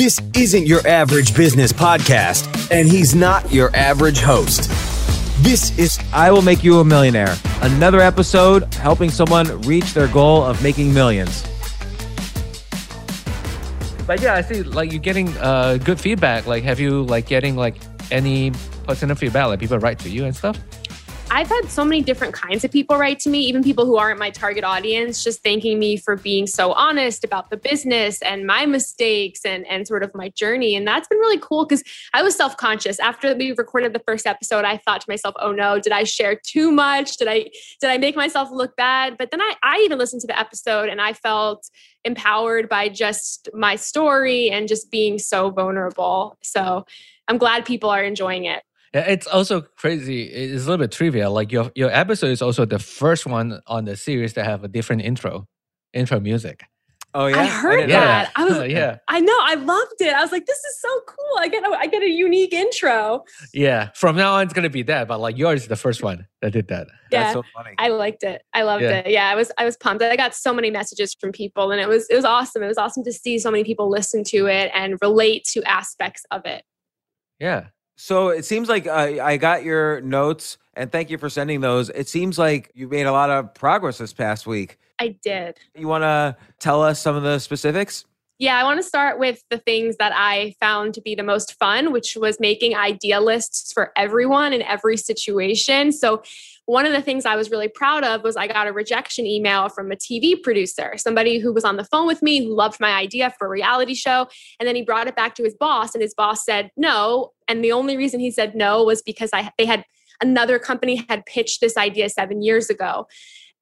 This isn't your average business podcast, and he's not your average host. This is I Will Make You a Millionaire, another episode helping someone reach their goal of making millions. But yeah, I see like you're getting uh, good feedback. Like, have you like getting like any positive feedback? Like people write to you and stuff. I've had so many different kinds of people write to me, even people who aren't my target audience, just thanking me for being so honest about the business and my mistakes and, and sort of my journey. And that's been really cool because I was self conscious. After we recorded the first episode, I thought to myself, oh no, did I share too much? Did I did I make myself look bad? But then I, I even listened to the episode and I felt empowered by just my story and just being so vulnerable. So I'm glad people are enjoying it. Yeah, it's also crazy. It's a little bit trivial. Like your your episode is also the first one on the series to have a different intro, intro music. Oh yeah, I heard Yeah. that. I was yeah, I know, I loved it. I was like, this is so cool. I get a, I get a unique intro. yeah. From now on, it's gonna be that. But like yours is the first one that did that. Yeah. That's so funny. I liked it. I loved Yeah. it. Yeah, I was I was pumped. I got so many messages from people and it was it was awesome. It was awesome to see so many people listen to it and relate to aspects of it. Yeah. So it seems like uh, I got your notes, and thank you for sending those. It seems like you made a lot of progress this past week. I did. You want to tell us some of the specifics? Yeah, I want to start with the things that I found to be the most fun, which was making idea lists for everyone in every situation. So, one of the things I was really proud of was I got a rejection email from a TV producer, somebody who was on the phone with me, who loved my idea for a reality show. And then he brought it back to his boss, and his boss said no. And the only reason he said no was because I, they had another company had pitched this idea seven years ago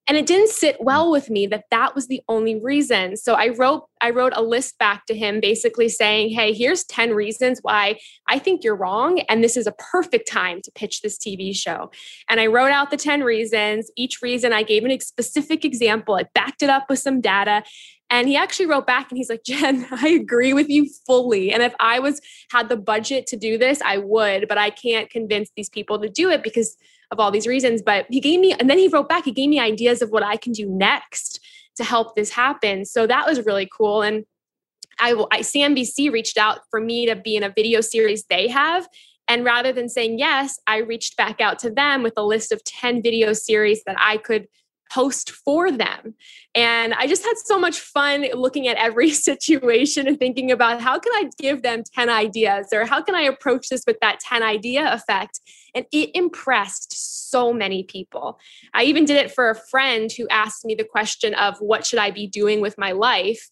and it didn't sit mm. well with me that that was the only reason. So i wrote i wrote a list back to him basically saying hey here's 10 reasons why i think you're wrong and this is a perfect time to pitch this tv show. And i wrote out the 10 reasons. Each reason i gave a specific example. I backed it up with some data. And he actually wrote back and he's like, Jen, I agree with you fully. And if I was had the budget to do this, I would, but I can't convince these people to do it because of all these reasons. But he gave me, and then he wrote back, he gave me ideas of what I can do next to help this happen. So that was really cool. And I, I CNBC reached out for me to be in a video series they have. And rather than saying yes, I reached back out to them with a list of 10 video series that I could host for them. And I just had so much fun looking at every situation and thinking about how can I give them 10 ideas or how can I approach this with that 10 idea effect. And it impressed so many people. I even did it for a friend who asked me the question of what should I be doing with my life?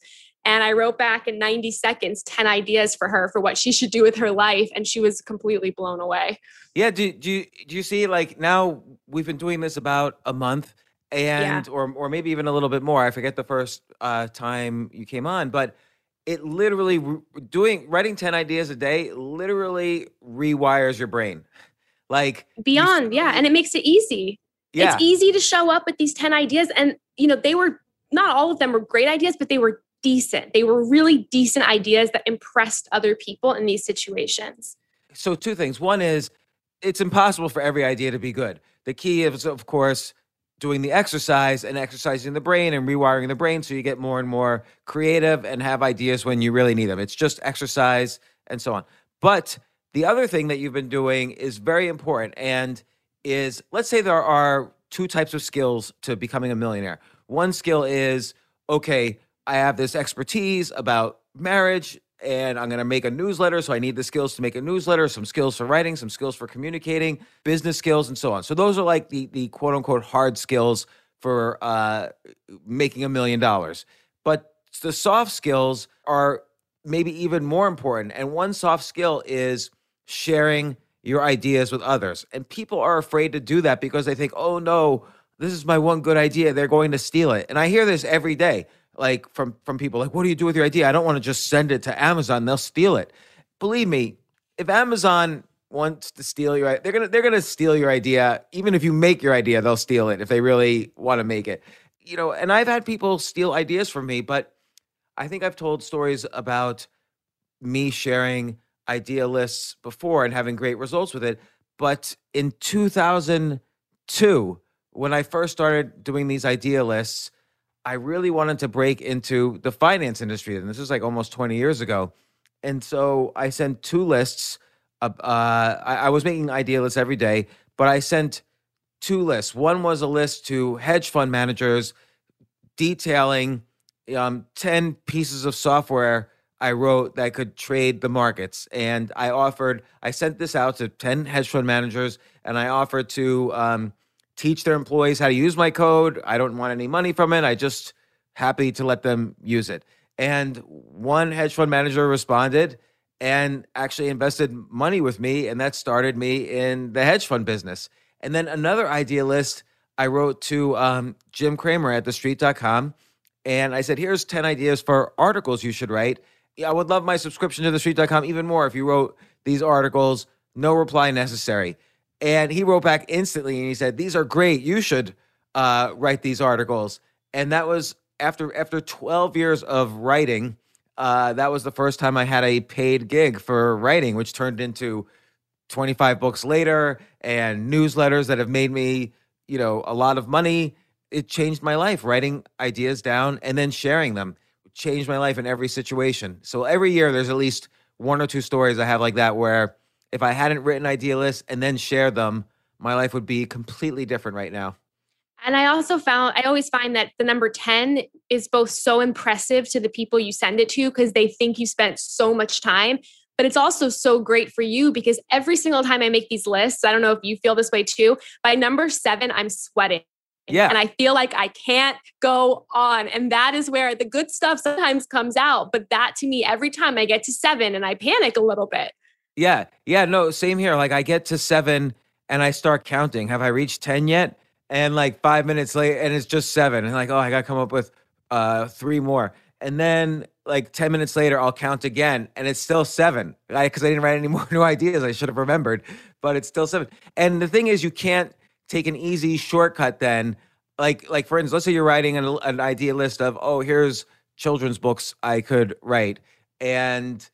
And I wrote back in 90 seconds 10 ideas for her for what she should do with her life. And she was completely blown away. Yeah. Do, do, do you see, like, now we've been doing this about a month and or or maybe even a little bit more. I forget the first uh, time you came on, but it literally doing writing 10 ideas a day literally rewires your brain. Like you Beyond, yeah. And it makes it easy. yeah. It's easy to show up with these 10 ideas. And, you know, they were not all of them were great ideas, but they were decent. They were really decent ideas that impressed other people in these situations. so two things. One is it's impossible for every idea to be good. The key is of course doing the exercise and exercising the brain and rewiring the brain so you get more and more creative and have ideas when you really need them. It's just exercise and so on. But the other thing that you've been doing is very important and is let's say there are two types of skills to becoming a millionaire. One skill is okay, I have this expertise about marriage and I'm going to make a newsletter. So I need the skills to make a newsletter, some skills for writing, some skills for communicating, business skills, and so on. So those are like the the quote unquote hard skills for uh, making a million dollars. But the soft skills are maybe even more important. And one soft skill is sharing your ideas with others. And people are afraid to do that because they think, oh no, this is my one good idea. They're going to steal it. And I hear this every day, like from from people like, what do you do with your idea? I don't want to just send it to Amazon. They'll steal it. Believe me, if Amazon wants to steal your they're gonna they're gonna steal your idea. Even if you make your idea, they'll steal it if they really want to make it. You know, and I've had people steal ideas from me, but I think I've told stories about me sharing idea lists before and having great results with it. But in 2002, when I first started doing these idea lists, I really wanted to break into the finance industry. And this was like almost 20 years ago. And so I sent two lists. Uh, I, I was making idea lists every day, but I sent two lists. One was a list to hedge fund managers detailing um, 10 pieces of software I wrote that could trade the markets. And I offered, I sent this out to 10 hedge fund managers and I offered to um, teach their employees how to use my code. I don't want any money from it. I just happy to let them use it. And one hedge fund manager responded and actually invested money with me. And that started me in the hedge fund business. And then another idea list I wrote to um, Jim Cramer at thestreet.com. And I said, here's 10 ideas for articles you should write. I would love my subscription to thestreet.com even more if you wrote these articles. No reply necessary. And he wrote back instantly and he said, These are great. You should uh, write these articles. And that was after after 12 years of writing. Uh, that was the first time I had a paid gig for writing, which turned into 25 books later and newsletters that have made me, you know, a lot of money. It changed my life, writing ideas down and then sharing them changed my life in every situation. So every year there's at least one or two stories I have like that where if I hadn't written idea lists and then shared them, my life would be completely different right now. And I also found, I always find that the number 10 is both so impressive to the people you send it to because they think you spent so much time. But it's also so great for you because every single time I make these lists, I don't know if you feel this way too, by number seven, I'm sweating. Yeah. And I feel like I can't go on. And that is where the good stuff sometimes comes out. But that to me, every time I get to seven and I panic a little bit. Yeah. Yeah. No, same here. Like I get to seven and I start counting. Have I reached 10 yet? And like five minutes later, and it's just seven. And like, oh, I got to come up with uh, three more. And then like 10 minutes later, I'll count again and it's still seven. Because I, I didn't write any more new ideas. I should have remembered, but it's still seven. And the thing is, you can't take an easy shortcut then like like for instance let's say you're writing an, an idea list of oh here's children's books i could write and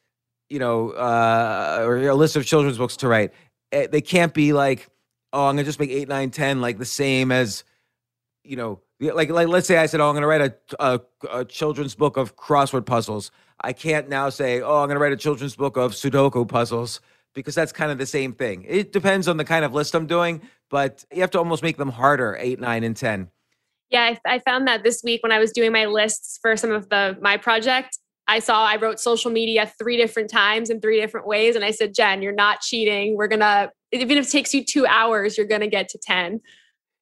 you know uh or a list of children's books to write eh, they can't be like oh i'm gonna just make 8 9 10 like the same as you know like like let's say i said oh i'm gonna write a, a, a children's book of crossword puzzles i can't now say oh i'm gonna write a children's book of sudoku puzzles because that's kind of the same thing. It depends on the kind of list I'm doing, but you have to almost make them harder eight, nine, and 10. Yeah, I, I found that this week when I was doing my lists for some of the my project. I saw I wrote social media three different times in three different ways. And I said, Jen, you're not cheating. We're going to, even if it takes you two hours, you're going to get to 10.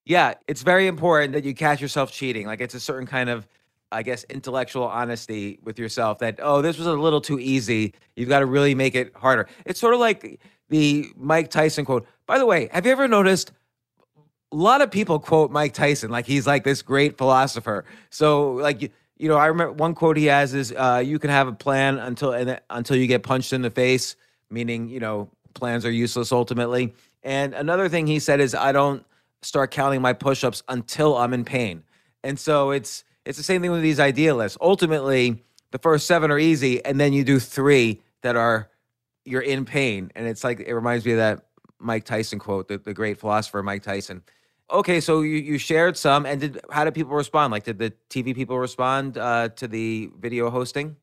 Yeah, it's very important that you catch yourself cheating. Like it's a certain kind of I guess, intellectual honesty with yourself that, oh, this was a little too easy. You've got to really make it harder. It's sort of like the Mike Tyson quote. By the way, have you ever noticed a lot of people quote Mike Tyson like he's like this great philosopher? So, like, you, know, I remember one quote he has is, uh, "You can have a plan until and until you get punched in the face," meaning, you know, plans are useless ultimately. And another thing he said is, "I don't start counting my push-ups until I'm in pain." And so it's it's the same thing with these idea lists. Ultimately, the first seven are easy, and then you do three that are you're in pain. And it's like it reminds me of that Mike Tyson quote, the, the great philosopher Mike Tyson. Okay, so you, you shared some, and did how did people respond? Like, did the TV people respond uh, to the video hosting?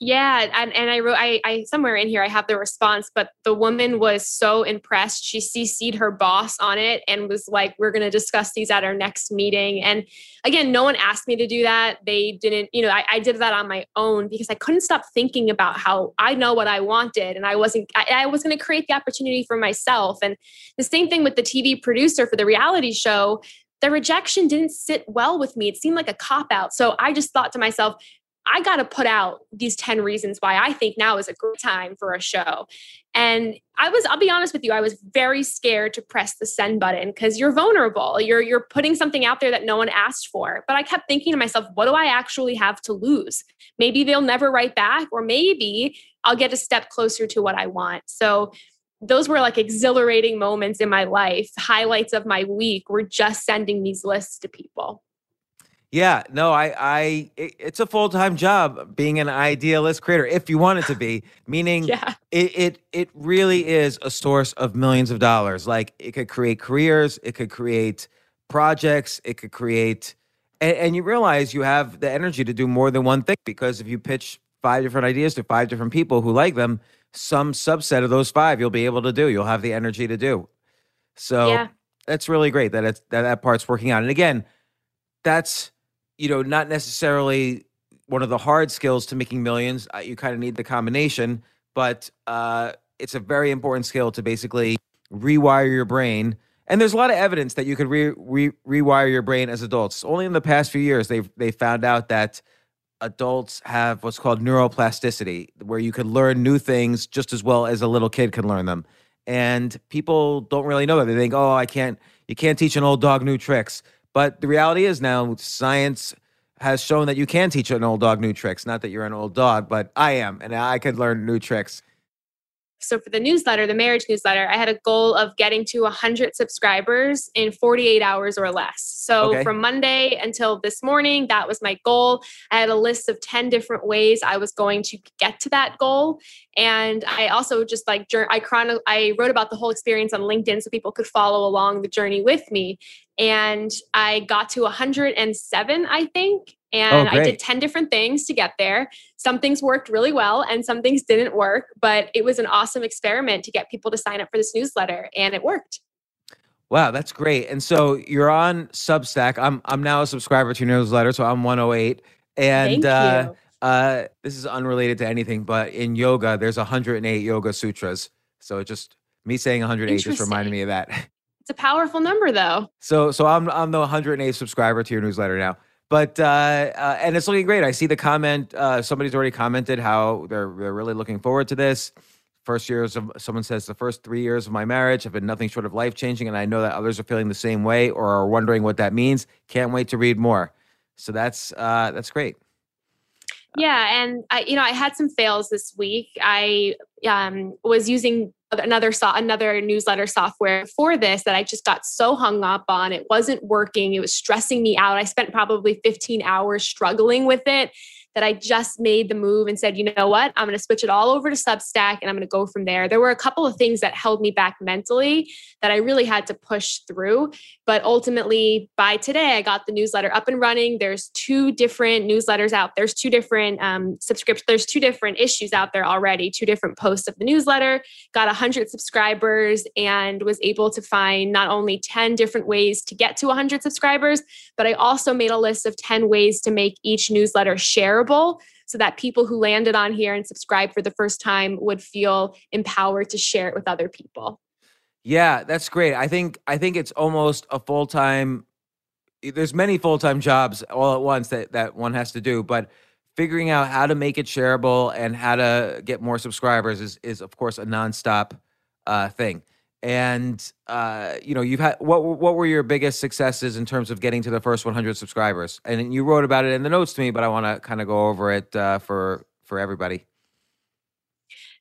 Yeah, and, and I wrote I, I somewhere in here I have the response, but the woman was so impressed. She CC'd her boss on it and was like, "We're going to discuss these at our next meeting." And again, no one asked me to do that. They didn't, you know, I, I did that on my own because I couldn't stop thinking about how I know what I wanted, and I wasn't. I, I was going to create the opportunity for myself. And the same thing with the TV producer for the reality show the rejection didn't sit well with me. It seemed like a cop out. So I just thought to myself, I got to put out these 10 reasons why I think now is a great time for a show. And I was, I'll be honest with you, I was very scared to press the send button because you're vulnerable. You're you're putting something out there that no one asked for. But I kept thinking to myself, what do I actually have to lose? Maybe they'll never write back, or maybe I'll get a step closer to what I want. So those were like exhilarating moments in my life. Highlights of my week were just sending these lists to people. Yeah, no, I, I, it, it's a full time job being an idea list creator if you want it to be. Meaning, yeah. it, it, it really is a source of millions of dollars. Like it could create careers, it could create projects, it could create, and, and you realize you have the energy to do more than one thing because if you pitch five different ideas to five different people who like them, some subset of those five you'll be able to do. You'll have the energy to do. So yeah. that's really great that it's that, that part's working out. And again, that's you know, not necessarily one of the hard skills to making millions. Uh, you kind of need the combination, but uh, it's a very important skill to basically rewire your brain. And there's a lot of evidence that you could re- re- rewire your brain as adults. Only in the past few years, they've they found out that adults have what's called neuroplasticity, where you can learn new things just as well as a little kid can learn them. And people don't really know that. They think, "Oh, I can't. You can't teach an old dog new tricks." But the reality is now science has shown that you can teach an old dog new tricks. Not that you're an old dog, but I am, and I could learn new tricks. So for the newsletter, the marriage newsletter, I had a goal of getting to 100 subscribers in 48 hours or less. So okay. from Monday until this morning, that was my goal. I had a list of 10 different ways I was going to get to that goal. And I also just like I chrono I wrote about the whole experience on LinkedIn so people could follow along the journey with me. And I got to 107, I think. And oh, I did 10 different things to get there. Some things worked really well and some things didn't work, but it was an awesome experiment to get people to sign up for this newsletter and it worked. Wow, that's great. And so you're on Substack. I'm I'm now a subscriber to your newsletter, so I'm 108. And uh, uh, this is unrelated to anything, but in yoga, there's 108 yoga sutras. So it just me saying 108 just reminded me of that. It's a powerful number, though. So so I'm I'm the 108 subscriber to your newsletter now. But uh, uh, and it's looking great. I see the comment. Uh, somebody's already commented how they're they're really looking forward to this. First years of someone says the first three years of my marriage have been nothing short of life changing, and I know that others are feeling the same way or are wondering what that means. Can't wait to read more. So that's uh, that's great. Yeah, and I, you know, I had some fails this week. I um, was using another so- another newsletter software for this that I just got so hung up on. It wasn't working. It was stressing me out. I spent probably 15 hours struggling with it that I just made the move and said, you know what, I'm going to switch it all over to Substack and I'm going to go from there. There were a couple of things that held me back mentally that I really had to push through. But ultimately, by today, I got the newsletter up and running. There's two different newsletters out. There's two different um, subscriptions. There's two different issues out there already. Two different posts of the newsletter. Got 100 subscribers and was able to find not only 10 different ways to get to 100 subscribers, but I also made a list of 10 ways to make each newsletter shareable so that people who landed on here and subscribed for the first time would feel empowered to share it with other people. Yeah, that's great. I think I think it's almost a full time. There's many full time jobs all at once that that one has to do, but figuring out how to make it shareable and how to get more subscribers is is of course a nonstop uh, thing. And uh, you know, you've had what what were your biggest successes in terms of getting to the first 100 subscribers? And you wrote about it in the notes to me, but I want to kind of go over it uh, for for everybody.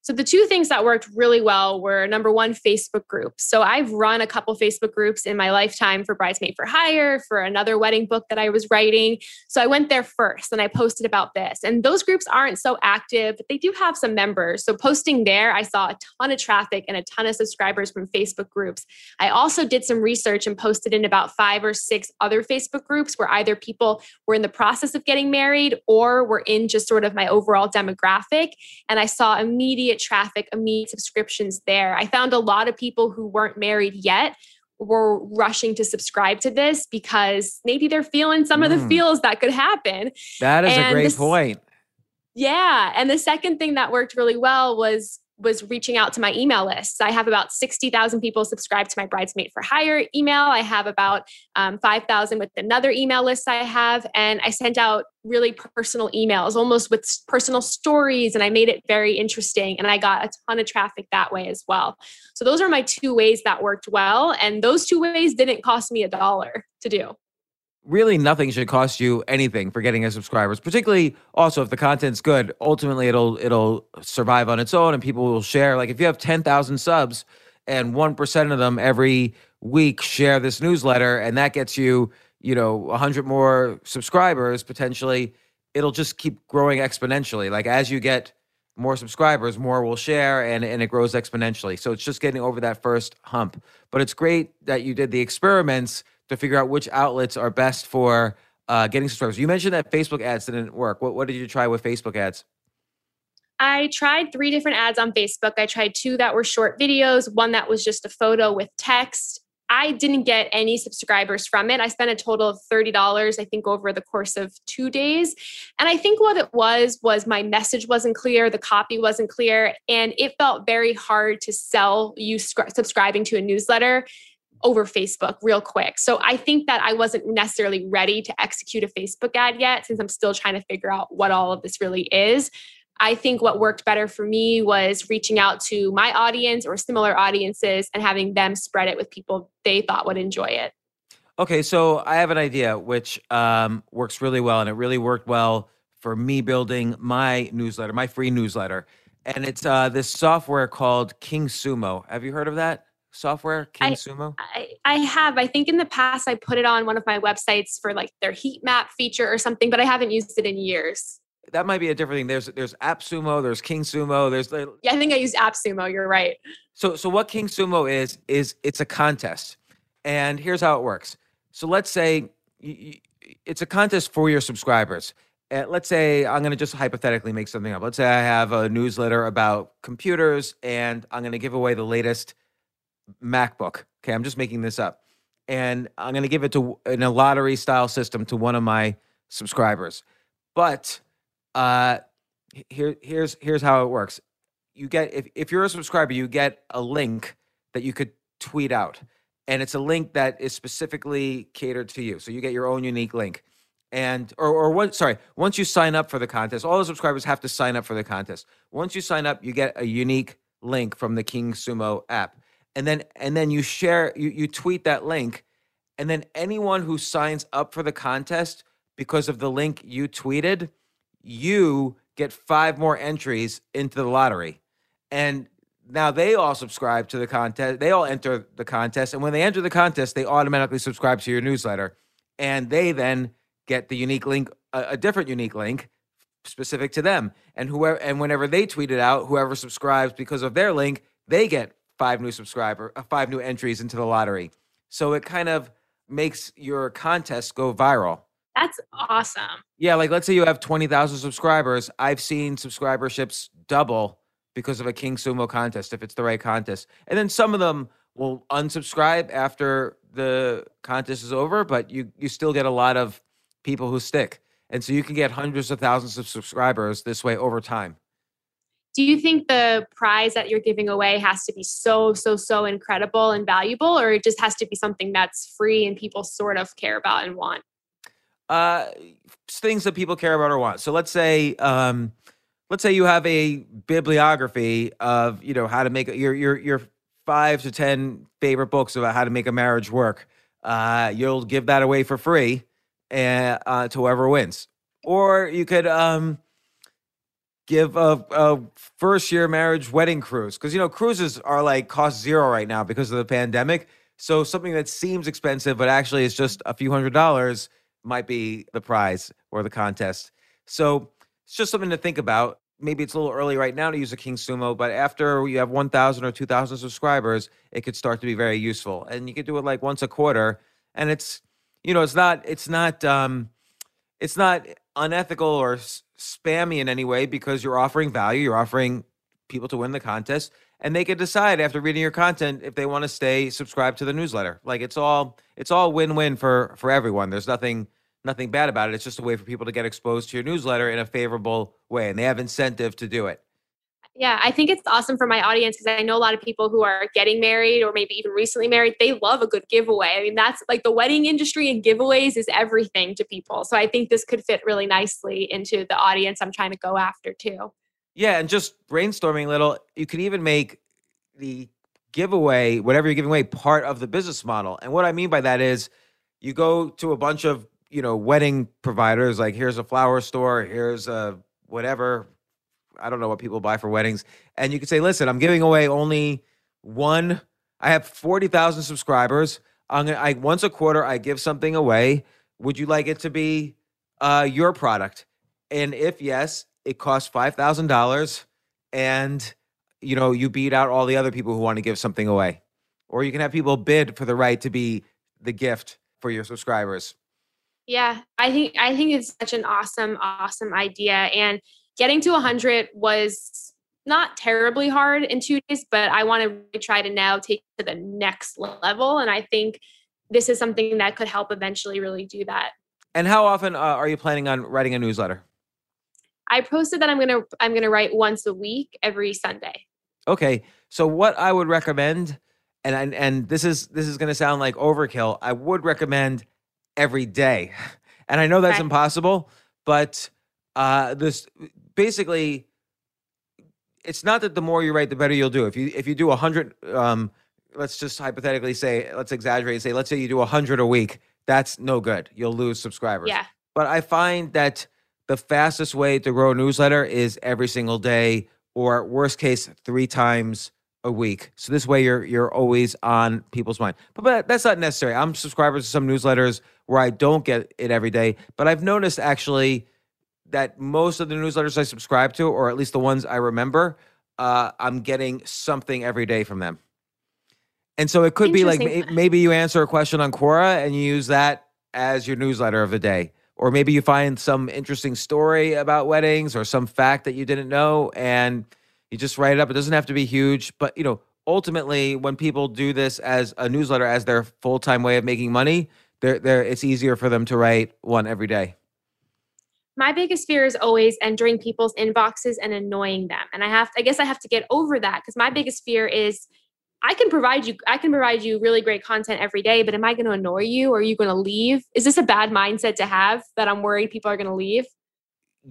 So the two things that worked really well were number one, Facebook groups. So I've run a couple Facebook groups in my lifetime for Bridesmaid for Hire, for another wedding book that I was writing. So I went there first and I posted about this. And those groups aren't so active, but they do have some members. So posting there, I saw a ton of traffic and a ton of subscribers from Facebook groups. I also did some research and posted in about five or six other Facebook groups where either people were in the process of getting married or were in just sort of my overall demographic. And I saw immediate traffic, immediate subscriptions there. I found a lot of people who weren't married yet were rushing to subscribe to this because maybe they're feeling some mm. of the mm. feels that could happen. That is and a great this, point. Yeah. And the second thing that worked really well was was reaching out to my email lists. I have about 60,000 people subscribed to my Bridesmaid for Hire email. I have about um, 5,000 with another email list I have. And I sent out really personal emails, almost with personal stories. And I made it very interesting. And I got a ton of traffic that way as well. So those are my two ways that worked well. And those two ways didn't cost me a dollar to do really nothing should cost you anything for getting a subscribers particularly also if the content's good ultimately it'll it'll survive on its own and people will share. Like if you have 10,000 subs and 1% of them every week share this newsletter and that gets you you know 100 more subscribers potentially it'll just keep growing exponentially. Like as you get more subscribers more will share and and it grows exponentially. So it's just getting over that first hump. But it's great that you did the experiments to figure out which outlets are best for uh, getting subscribers. You mentioned that Facebook ads didn't work. What, what did you try with Facebook ads? I tried three different ads on Facebook. I tried two that were short videos, one that was just a photo with text. I didn't get any subscribers from it. I spent a total of $30, I think, over the course of two days. And I think what it was was my message wasn't clear, the copy wasn't clear, and it felt very hard to sell you subscribing to a newsletter over Facebook real quick. So I think that I wasn't necessarily ready to execute a Facebook ad yet since I'm still trying to figure out what all of this really is. I think what worked better for me was reaching out to my audience or similar audiences and having them spread it with people they thought would enjoy it. Okay, so I have an idea which um, works really well, and it really worked well for me building my newsletter, my free newsletter. And it's uh, this software called King Sumo. Have you heard of that? Software, King I, Sumo? I, I have. I think in the past I put it on one of my websites for like their heat map feature or something, but I haven't used it in years. That might be a different thing. There's there's AppSumo, there's King Sumo, there's Yeah, I think I used AppSumo, you're right. So so what King Sumo is is it's a contest. And here's how it works. So let's say you, you, it's a contest for your subscribers. Uh, let's say I'm going to just hypothetically make something up. Let's say I have a newsletter about computers and I'm going to give away the latest MacBook. Okay, I'm just making this up. And I'm going to give it to in a lottery style system to one of my subscribers. But uh here here's here's how it works. You get if if you're a subscriber, you get a link that you could tweet out. And it's a link that is specifically catered to you. So you get your own unique link. And or or what sorry, once you sign up for the contest, all the subscribers have to sign up for the contest. Once you sign up, you get a unique link from the King Sumo app and then and then you share you, you tweet that link and then anyone who signs up for the contest because of the link you tweeted you get five more entries into the lottery. And now they all subscribe to the contest they all enter the contest and when they enter the contest they automatically subscribe to your newsletter. And they then get the unique link a, a different unique link specific to them. And whoever and whenever they tweet it out whoever subscribes because of their link they get five new subscriber, uh, five new entries into the lottery. So it kind of makes your contest go viral. That's awesome. Yeah, like let's say you have 20,000 subscribers. I've seen subscriberships double because of a King Sumo contest if it's the right contest. And then some of them will unsubscribe after the contest is over, but you you still get a lot of people who stick. And so you can get hundreds of thousands of subscribers this way over time do you think the prize that you're giving away has to be so so so incredible and valuable or it just has to be something that's free and people sort of care about and want? Uh things that people care about or want. So let's say um let's say you have a bibliography of you know how to make your your your five to ten favorite books about how to make a marriage work. Uh you'll give that away for free and uh, to whoever wins. Or you could um give a, a first year marriage wedding cruise because you know cruises are like cost zero right now because of the pandemic. So something that seems expensive but actually is just a few hundred dollars might be the prize or the contest. So it's just something to think about. Maybe it's a little early right now to use a King Sumo, but after you have 1,000 or 2,000 subscribers, it could start to be very useful. And you could do it like once a quarter. And it's, you know, it's not, it's not, um, it's not unethical or spammy in any way because you're offering value. You're offering people to win the contest, and they can decide after reading your content if they want to stay subscribed to the newsletter. Like it's all it's all win win for for everyone. There's nothing nothing bad about it. It's just a way for people to get exposed to your newsletter in a favorable way, and they have incentive to do it. Yeah, I think it's awesome for my audience because I know a lot of people who are getting married or maybe even recently married. They love a good giveaway. I mean, that's like the wedding industry and giveaways is everything to people. So I think this could fit really nicely into the audience I'm trying to go after too. Yeah, and just brainstorming a little, you could even make the giveaway, whatever you're giving away, part of the business model. And what I mean by that is you go to a bunch of, you know, wedding providers, like here's a flower store, here's a whatever, I don't know what people buy for weddings. And you could say, listen, I'm giving away only one, I have 40,000 subscribers. I'm gonna, I, once a quarter, I give something away. Would you like it to be uh, your product? And if yes, it costs five thousand dollars, and you know you beat out all the other people who want to give something away, or you can have people bid for the right to be the gift for your subscribers. Yeah, I think I think it's such an awesome, awesome idea, and getting to 100 was not terribly hard in two days, but I want to try to now take to the next level, and I think this is something that could help eventually really do that. And how often uh, are you planning on writing a newsletter? I posted that I'm gonna I'm gonna write once a week every Sunday. Okay, so what I would recommend, and and, and this is this is going to sound like overkill. I would recommend every day, and I know that's Okay. impossible, but uh, this basically, it's not that the more you write, the better you'll do. If you if you do a hundred, um, let's just hypothetically say, let's exaggerate and say, let's say you do a hundred a week, that's no good. You'll lose subscribers. Yeah. But I find that the fastest way to grow a newsletter is every single day, or worst case, three times a week. So this way you're you're always on people's mind. But, but that's not necessary. I'm subscribers to some newsletters where I don't get it every day. But I've noticed actually that most of the newsletters I subscribe to, or at least the ones I remember, uh, I'm getting something every day from them. And so it could be like maybe you answer a question on Quora and you use that as your newsletter of the day. Or maybe you find some interesting story about weddings or some fact that you didn't know and you just write it up. It doesn't have to be huge, but you know, ultimately when people do this as a newsletter as their full-time way of making money, they're, they're, it's easier for them to write one every day. My biggest fear is always entering people's inboxes and annoying them. And i have i guess i have to get over that because my biggest fear is i can provide you i can provide you really great content every day but am i going to annoy you? Or are you going to leave? Is this a bad mindset to have that i'm worried people are going to leave?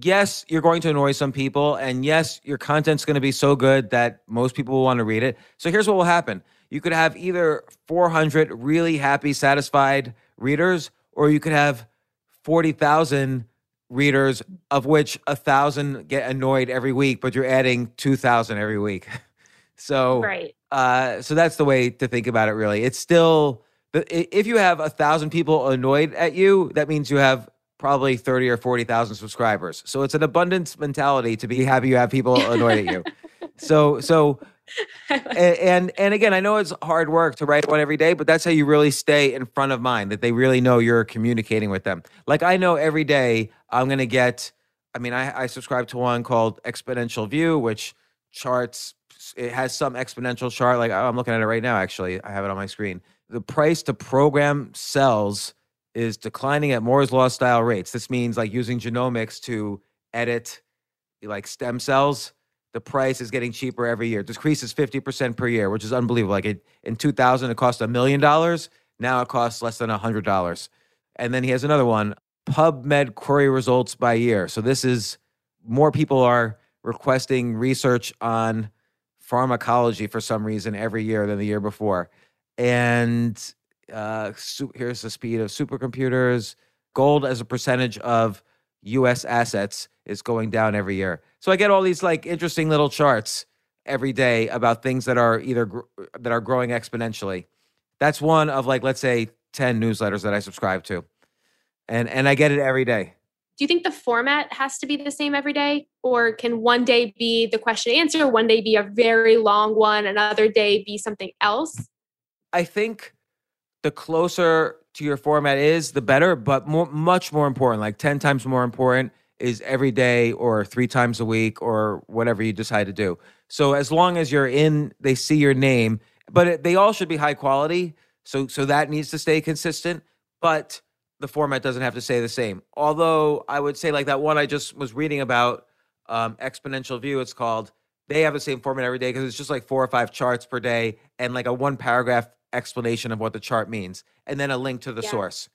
Yes, you're going to annoy some people, and yes, your content's going to be so good that most people will want to read it. So here's what will happen: you could have either 400 really happy, satisfied readers, or you could have 40,000 readers, of which a thousand get annoyed every week, but you're adding 2,000 every week. So right uh, so that's the way to think about it. Really, it's still if you have a thousand people annoyed at you, that means you have probably thirty or forty thousand subscribers. So it's an abundance mentality to be happy you have people annoyed at you. So so and and again, I know it's hard work to write one every day, but that's how you really stay in front of mind. That they really know you're communicating with them. Like I know every day I'm gonna get. I mean, I, I subscribe to one called Exponential View, which charts. It has some exponential chart. Like I'm looking at it right now. Actually, I have it on my screen. The price to program cells is declining at Moore's law style rates. This means like using genomics to edit like stem cells the price is getting cheaper every year. Decreases 50% per year, which is unbelievable. Like it, in 2000, it cost a million dollars. Now it costs less than a hundred dollars. And then he has another one, PubMed query results by year. So this is more people are requesting research on pharmacology for some reason every year than the year before. And uh, here's the speed of supercomputers. Gold as a percentage of U.S. assets is going down every year. So I get all these like interesting little charts every day about things that are either gr- that are growing exponentially. That's one of like let's say ten newsletters that I subscribe to, and and I get it every day. Do you think the format has to be the same every day, or can one day be the question answer, one day be a very long one, another day be something else? I think the closer to your format is, the better. But more, much more important, like ten times more important, is every day or three times a week or whatever you decide to do. So as long as you're in, they see your name, but it, they all should be high quality. So so that needs to stay consistent. But the format doesn't have to stay the same. Although I would say like that one I just was reading about, um, exponential view. It's called. They have the same format every day because it's just like four or five charts per day and like a one paragraph explanation of what the chart means and then a link to the Yeah. source.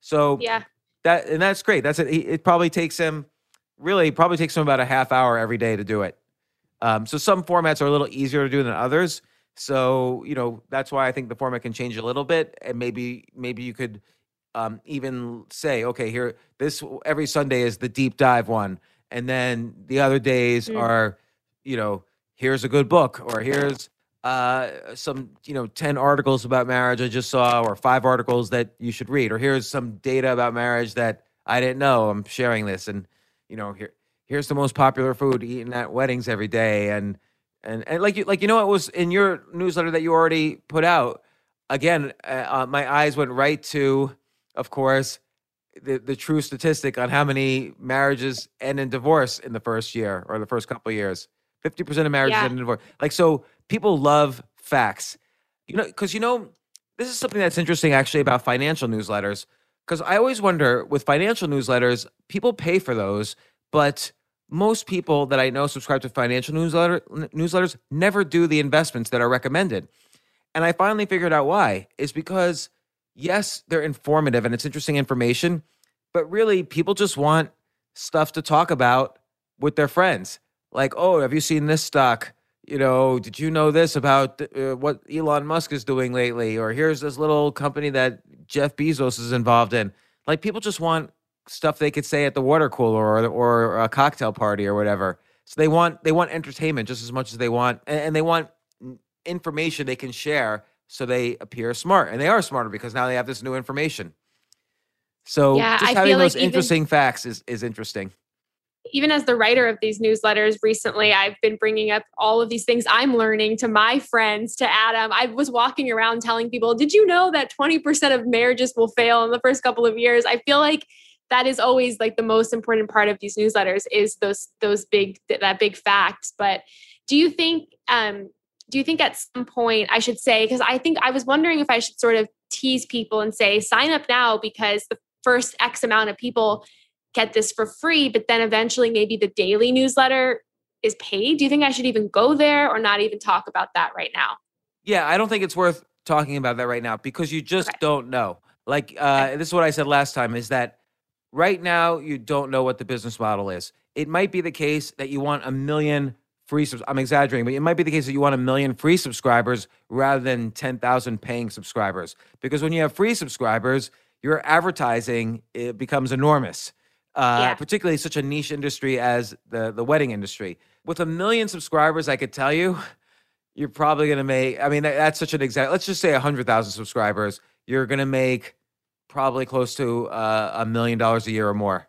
So Yeah. that and that's great. That's it. It probably takes him really probably takes him about a half hour every day to do it. Um, so some formats are a little easier to do than others. So you know that's why I think the format can change a little bit, and maybe maybe you could um, even say, okay, here this every Sunday is the deep dive one, and then the other days Mm. are, you know, here's a good book, or here's uh, some you know ten articles about marriage I just saw, or five articles that you should read, or here's some data about marriage that I didn't know. I'm sharing this, and you know here here's the most popular food eaten at weddings every day, and and and like you like you know it was in your newsletter that you already put out. Again, uh, uh, my eyes went right to, of course, the the true statistic on how many marriages end in divorce in the first year or the first couple of years. Fifty percent of marriages Yeah. end in divorce. Like so, people love facts. You know, because you know this is something that's interesting actually about financial newsletters. Because I always wonder with financial newsletters, people pay for those, but most people that I know subscribe to financial newsletter newsletters never do the investments that are recommended. And I finally figured out why. Is because yes, they're informative and it's interesting information, but really people just want stuff to talk about with their friends. Like, oh, have you seen this stock? You know, did you know this about uh, what Elon Musk is doing lately? Or here's this little company that Jeff Bezos is involved in. Like, people just want stuff they could say at the water cooler or or a cocktail party or whatever. So they want they want entertainment just as much as they want, and, they want information they can share so they appear smart, and they are smarter because now they have this new information. So Yeah, just I having feel like those even- interesting facts is is interesting. Even as the writer of these newsletters recently, I've been bringing up all of these things I'm learning to my friends, to Adam. I was walking around telling people, Did you know that 20% of marriages will fail in the first couple of years? I feel like that is always like the most important part of these newsletters is those those big that big facts but do you think um do you think at some point i should say because i think i was wondering if i should sort of tease people and say sign up now because the first x amount of people get this for free but then eventually maybe the daily newsletter is paid do you think i should even go there or not even talk about that right now Yeah, I don't think it's worth talking about that right now because you just Okay. don't know. Like uh, this is what I said last time: is that right now you don't know what the business model is. It might be the case that you want a million free. Subs- I'm exaggerating, but it might be the case that you want a million free subscribers rather than ten thousand paying subscribers. Because when you have free subscribers, your advertising it becomes enormous. Uh, Yeah. Particularly such a niche industry as the the wedding industry. With a million subscribers, I could tell you, you're probably going to make i mean that, that's such an exact let's just say 100000 subscribers you're going to make probably close to uh, a million dollars a year or more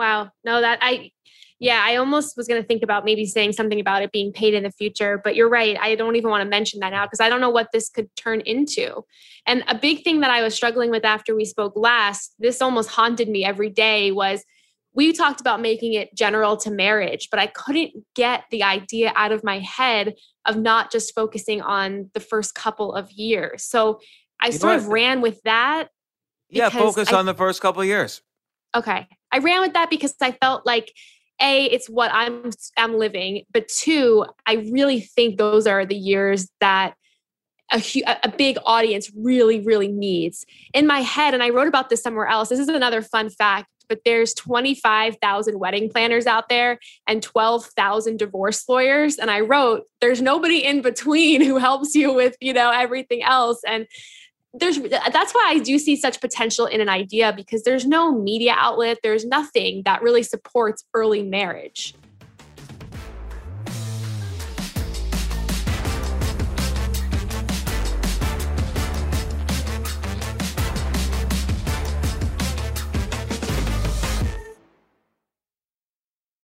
Wow. No, that I, yeah, I almost was going to think about maybe saying something about it being paid in the future, but you're right. I don't even want to mention that now because I don't know what this could turn into. And a big thing that I was struggling with after we spoke last, this almost haunted me every day was we talked about making it general to marriage, but I couldn't get the idea out of my head of not just focusing on the first couple of years. So I You sort of ran with that yeah focus I- on the first couple of years Okay. I ran with that because I felt like a it's what I'm I'm living, but two, I really think those are the years that a a big audience really really needs. In my head and I wrote about this somewhere else. This is another fun fact, but there's 25,000 wedding planners out there and 12,000 divorce lawyers. And I wrote there's nobody in between who helps you with, you know, everything else. And there's that's why I do see such potential in an idea because there's no media outlet, there's nothing that really supports early marriage.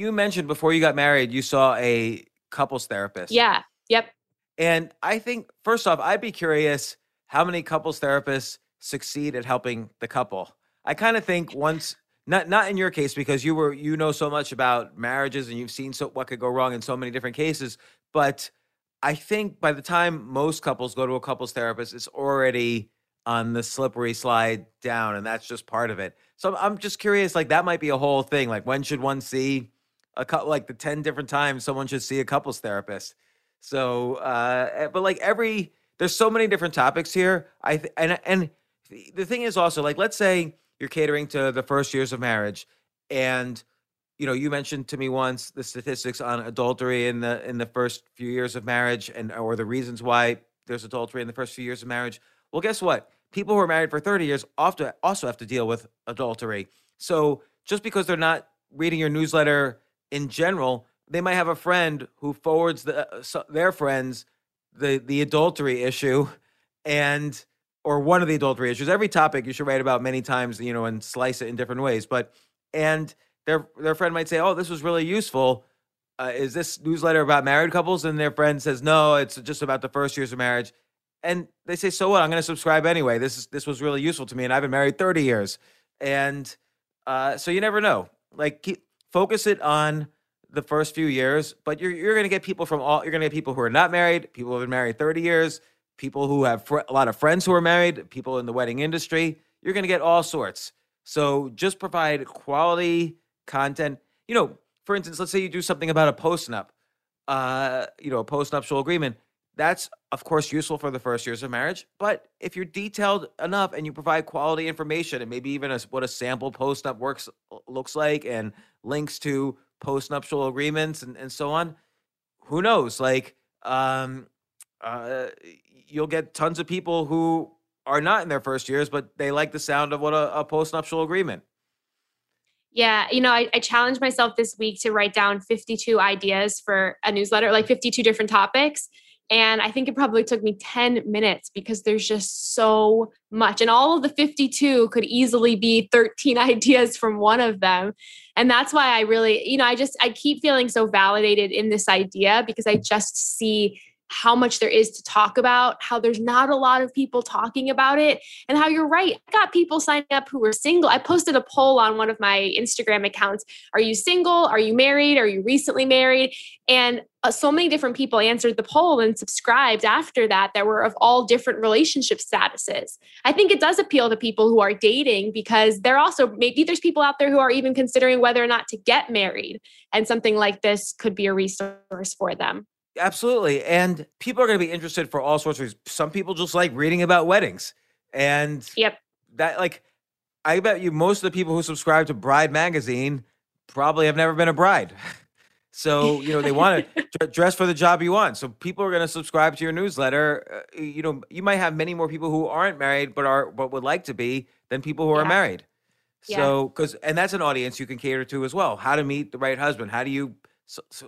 You mentioned before you got married, you saw a couples therapist. Yeah. Yep. And I think, first off, I'd be curious how many couples therapists succeed at helping the couple. I kind of think once, not not in your case because you were you know so much about marriages and you've seen so what could go wrong in so many different cases, but I think by the time most couples go to a couples therapist, it's already on the slippery slide down, and that's just part of it. So I'm just curious, like that might be a whole thing. Like when should one see a couple? Like the ten different times someone should see a couples therapist. So, uh, eh, but like every there's so many different topics here. I th- and and the thing is also like let's say you're catering to the first years of marriage, and you know you mentioned to me once the statistics on adultery in the in the first few years of marriage and or the reasons why there's adultery in the first few years of marriage. Well, guess what? People who are married for 30 years often also have to deal with adultery. So just because they're not reading your newsletter in general, they might have a friend who forwards the, uh, their friends the the adultery issue and or one of the adultery issues. Every topic you should write about many times, you know, and slice it in different ways. But and their their friend might say, "Oh, this was really useful." Uh, is this newsletter about married couples? And their friend says, "No, it's just about the first years of marriage." And they say, "So what? I'm going to subscribe anyway. This is this was really useful to me, and I've been married 30 years." And uh, so you never know. Like keep, focus it on the first few years, but you're you're going to get people from all. You're going to get people who are not married, people who have been married 30 years, people who have fr- a lot of friends who are married, people in the wedding industry. You're going to get all sorts. So just provide quality content. You know, for instance, let's say you do something about a postnup, uh, you know, a postnuptial agreement. That's of course useful for the first years of marriage. But if you're detailed enough and you provide quality information and maybe even a, what a sample post postnup works looks like and links to postnuptial agreements and, and so on, who knows? Like, um, uh, you'll get tons of people who are not in their first years, but they like the sound of what a, a postnuptial agreement. Yeah, you know, I, I, challenged myself this week to write down 52 ideas for a newsletter, like 52 different topics. And I think it probably took me 10 minutes because there's just so much. And all of the 52 could easily be 13 ideas from one of them. And that's why I really, you know, I just, I keep feeling so validated in this idea because I just see how much there is to talk about, how there's not a lot of people talking about it, and how you're right. I got people signing up who were single. I posted a poll on one of my Instagram accounts Are you single? Are you married? Are you recently married? And uh, so many different people answered the poll and subscribed after that that were of all different relationship statuses. I think it does appeal to people who are dating because they're also maybe there's people out there who are even considering whether or not to get married, and something like this could be a resource for them. Absolutely. And people are going to be interested for all sorts of reasons. Some people just like reading about weddings. And yep. That like I bet you most of the people who subscribe to Bride magazine probably have never been a bride. So, you know, they want to dress for the job you want. So people are going to subscribe to your newsletter. Uh, you know, you might have many more people who aren't married but are but would like to be than people who yeah. are married. So, cuz and that's an audience you can cater to as well. How to meet the right husband? How do you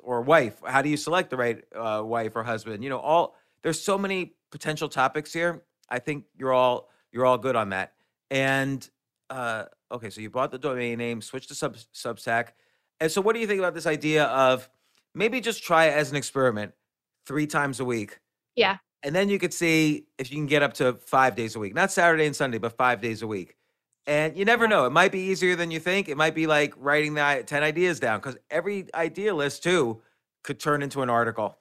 or wife? How do you select the right uh, wife or husband? You know, all there's so many potential topics here. I think you're all you're all good on that. And uh, okay, so you bought the domain name, switched to sub Substack, and so what do you think about this idea of maybe just try it as an experiment, three times a week? Yeah. And then you could see if you can get up to five days a week, not Saturday and Sunday, but five days a week. And you never know. It might be easier than you think. It might be like writing the 10 ideas down because every idea list, too, could turn into an article.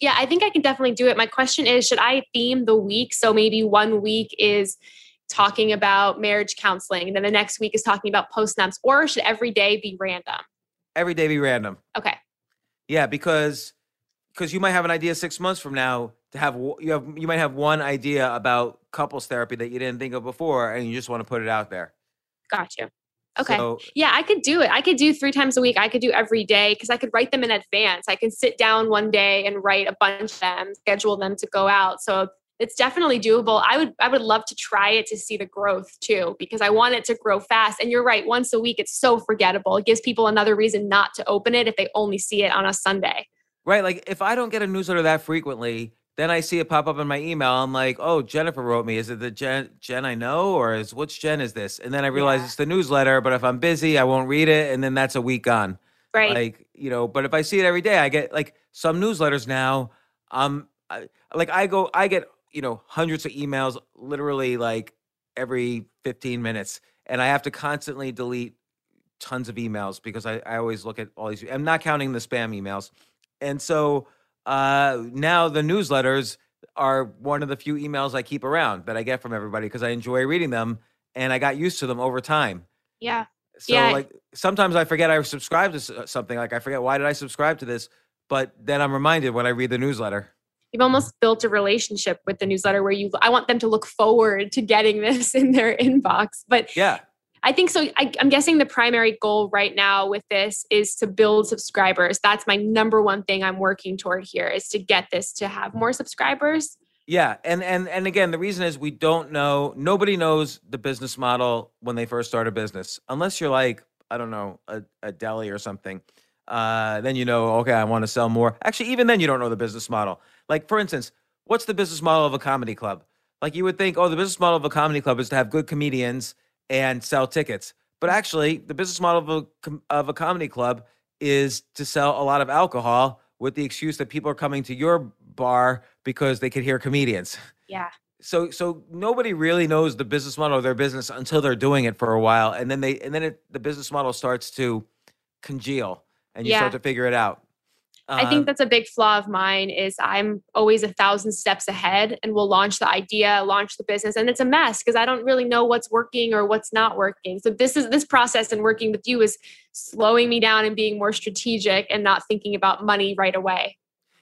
Yeah, I think I can definitely do it. My question is should I theme the week? So maybe one week is talking about marriage counseling, and then the next week is talking about postnups, or should every day be random? Every day be random. Okay. Yeah, because because you might have an idea six months from now to have you have you might have one idea about couples therapy that you didn't think of before, and you just want to put it out there. Got you. Okay. So, Yeah, I could do it. I could do three times a week. I could do every day because I could write them in advance. I can sit down one day and write a bunch of them, schedule them to go out. So it's definitely doable. I would I would love to try it to see the growth too because I want it to grow fast. And you're right, once a week it's so forgettable. It gives people another reason not to open it if they only see it on a Sunday. right, like if I don't get a newsletter that frequently, then I see it pop up in my email. I'm like, oh, Jennifer wrote me. Is it the Jen Jen I know, or is which Jen is this? And then I realize Yeah. it's the newsletter. But if I'm busy, I won't read it, and then that's a week gone. Right. Like you know, but if I see it every day, I get like some newsletters now. Um, I, like I go, I get you know hundreds of emails, literally like every 15 minutes, and I have to constantly delete tons of emails because I, I always look at all these. I'm not counting the spam emails, and so uh, now the newsletters are one of the few emails I keep around that I get from everybody because I enjoy reading them, and I got used to them over time. yeah. So Yeah. like sometimes I forget I subscribed to uh, something. Like I forget why did I subscribe to this, but then I'm reminded when I read the newsletter. You've almost built a relationship with the newsletter where you I want them to look forward to getting this in their inbox. But Yeah, I think so. I, I'm guessing the primary goal right now with this is to build subscribers. That's my number one thing I'm working toward here is to get this to have more subscribers. yeah, and and and again, the reason is we don't know. Nobody knows the business model when they first start a business, unless you're like I don't know a, a deli or something. Uh, then you know, okay, I want to sell more. Actually, even then, you don't know the business model. Like for instance, what's the business model of a comedy club? Like you would think, oh, the business model of a comedy club is to have good comedians and sell tickets. But actually, the business model of a of a comedy club is to sell a lot of alcohol with the excuse that people are coming to your bar because they could hear comedians. Yeah. So so nobody really knows the business model of their business until they're doing it for a while, and then they and then it, the business model starts to congeal, and you Yeah. start to figure it out. I Um, think that's a big flaw of mine is I'm always a thousand steps ahead and will launch the idea, launch the business and it's a mess because I don't really know what's working or what's not working. So this is this process and working with you is slowing me down and being more strategic and not thinking about money right away.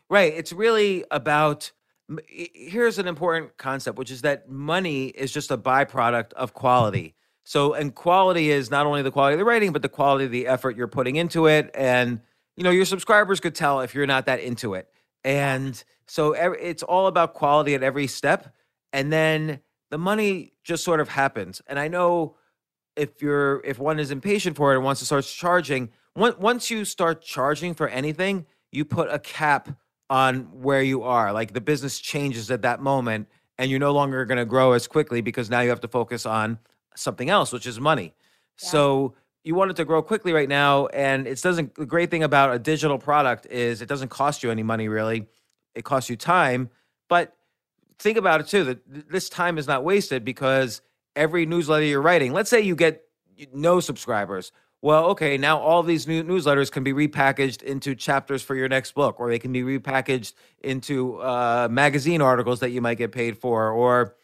Right. It's really about. Here's an important concept, which is that money is just a byproduct of quality. So, and quality is not only the quality of the writing, but the quality of the effort you're putting into it. And, you know, your subscribers could tell if you're not that into it. And so it's all about quality at every step. And then the money just sort of happens. And I know if you're, if one is impatient for it and wants to start charging, on- once you start charging for anything, you put a cap on where you are. Like the business changes at that moment, and you're no longer going to grow as quickly because now you have to focus on something else, which is money. Yeah. So you want it to grow quickly right now, and it doesn't. The great thing about a digital product is it doesn't cost you any money really. It costs you time, but think about it too. That this time is not wasted because every newsletter you're writing. Let's say you get no subscribers. Well, okay, now all these new newsletters can be repackaged into chapters for your next book, or they can be repackaged into uh, magazine articles that you might get paid for, or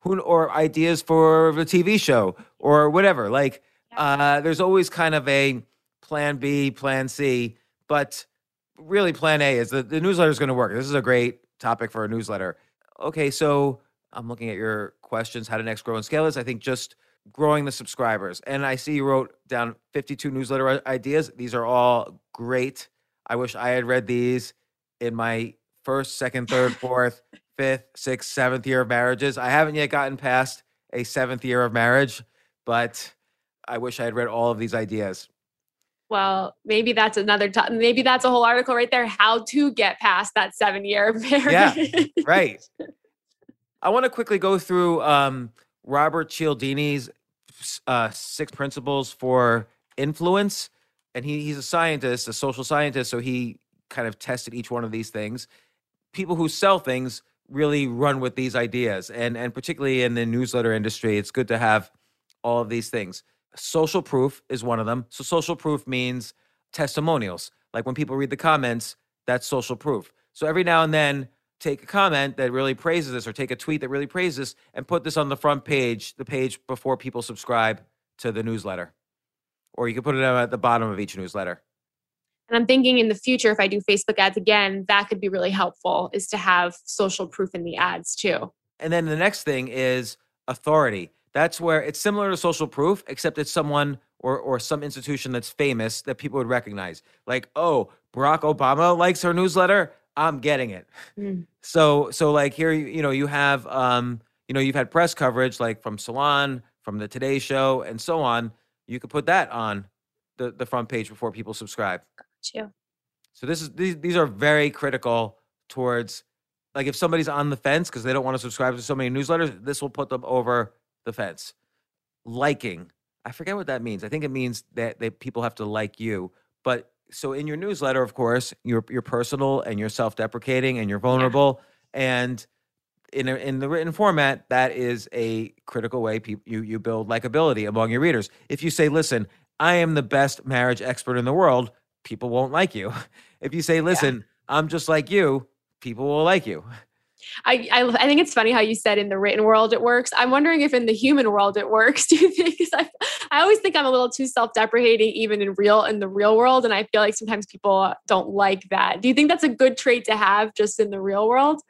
who, or ideas for the TV show, or whatever. Like, uh, there's always kind of a plan B, plan C, but really, plan A is that the newsletter is going to work. This is a great topic for a newsletter. Okay, so I'm looking at your questions. How to next grow and scale this? I think just growing the subscribers. And I see you wrote down 52 newsletter ideas. These are all great. I wish I had read these in my first, second, third, fourth, fifth, sixth, seventh year of marriages. I haven't yet gotten past a seventh year of marriage, but I wish I had read all of these ideas. Well, maybe that's another time. Maybe that's a whole article right there. How to get past that seven year marriage. right. I want to quickly go through um, Robert Cialdini's uh, six principles for influence, and he, he's a scientist, a social scientist, so he kind of tested each one of these things. People who sell things really run with these ideas, and and particularly in the newsletter industry, it's good to have all of these things. Social proof is one of them. So social proof means testimonials. Like when people read the comments, that's social proof. So every now and then, take a comment that really praises this or take a tweet that really praises this and put this on the front page, the page before people subscribe to the newsletter. Or you can put it at the bottom of each newsletter. And I'm thinking in the future, if I do Facebook ads again, that could be really helpful is to have social proof in the ads too. And then the next thing is authority. That's where it's similar to social proof, except it's someone or or some institution that's famous that people would recognize. Like, oh, Barack Obama likes her newsletter. I'm getting it. Mm. So so like here you you know you have um you know you've had press coverage like from Salon, from the Today Show, and so on. You could put that on the the front page before people subscribe. Too. So this is these these are very critical towards like if somebody's on the fence because they don't want to subscribe to so many newsletters, this will put them over the fence. Liking. I forget what that means. I think it means that, that people have to like you. But so in your newsletter, of course, you're you're personal and you're self-deprecating and you're vulnerable. And in a, in the written format, that is a critical way people you you build likability among your readers. If you say, "Listen, I am the best marriage expert in the world," people won't like you. If you say, "Listen, I'm just like you," people will like you. I, I I think it's funny how you said in the written world it works. I'm wondering if in the human world it works. Do you think? Because I, I always think I'm a little too self-deprecating, even in real in the real world, and I feel like sometimes people don't like that. Do you think that's a good trait to have just in the real world?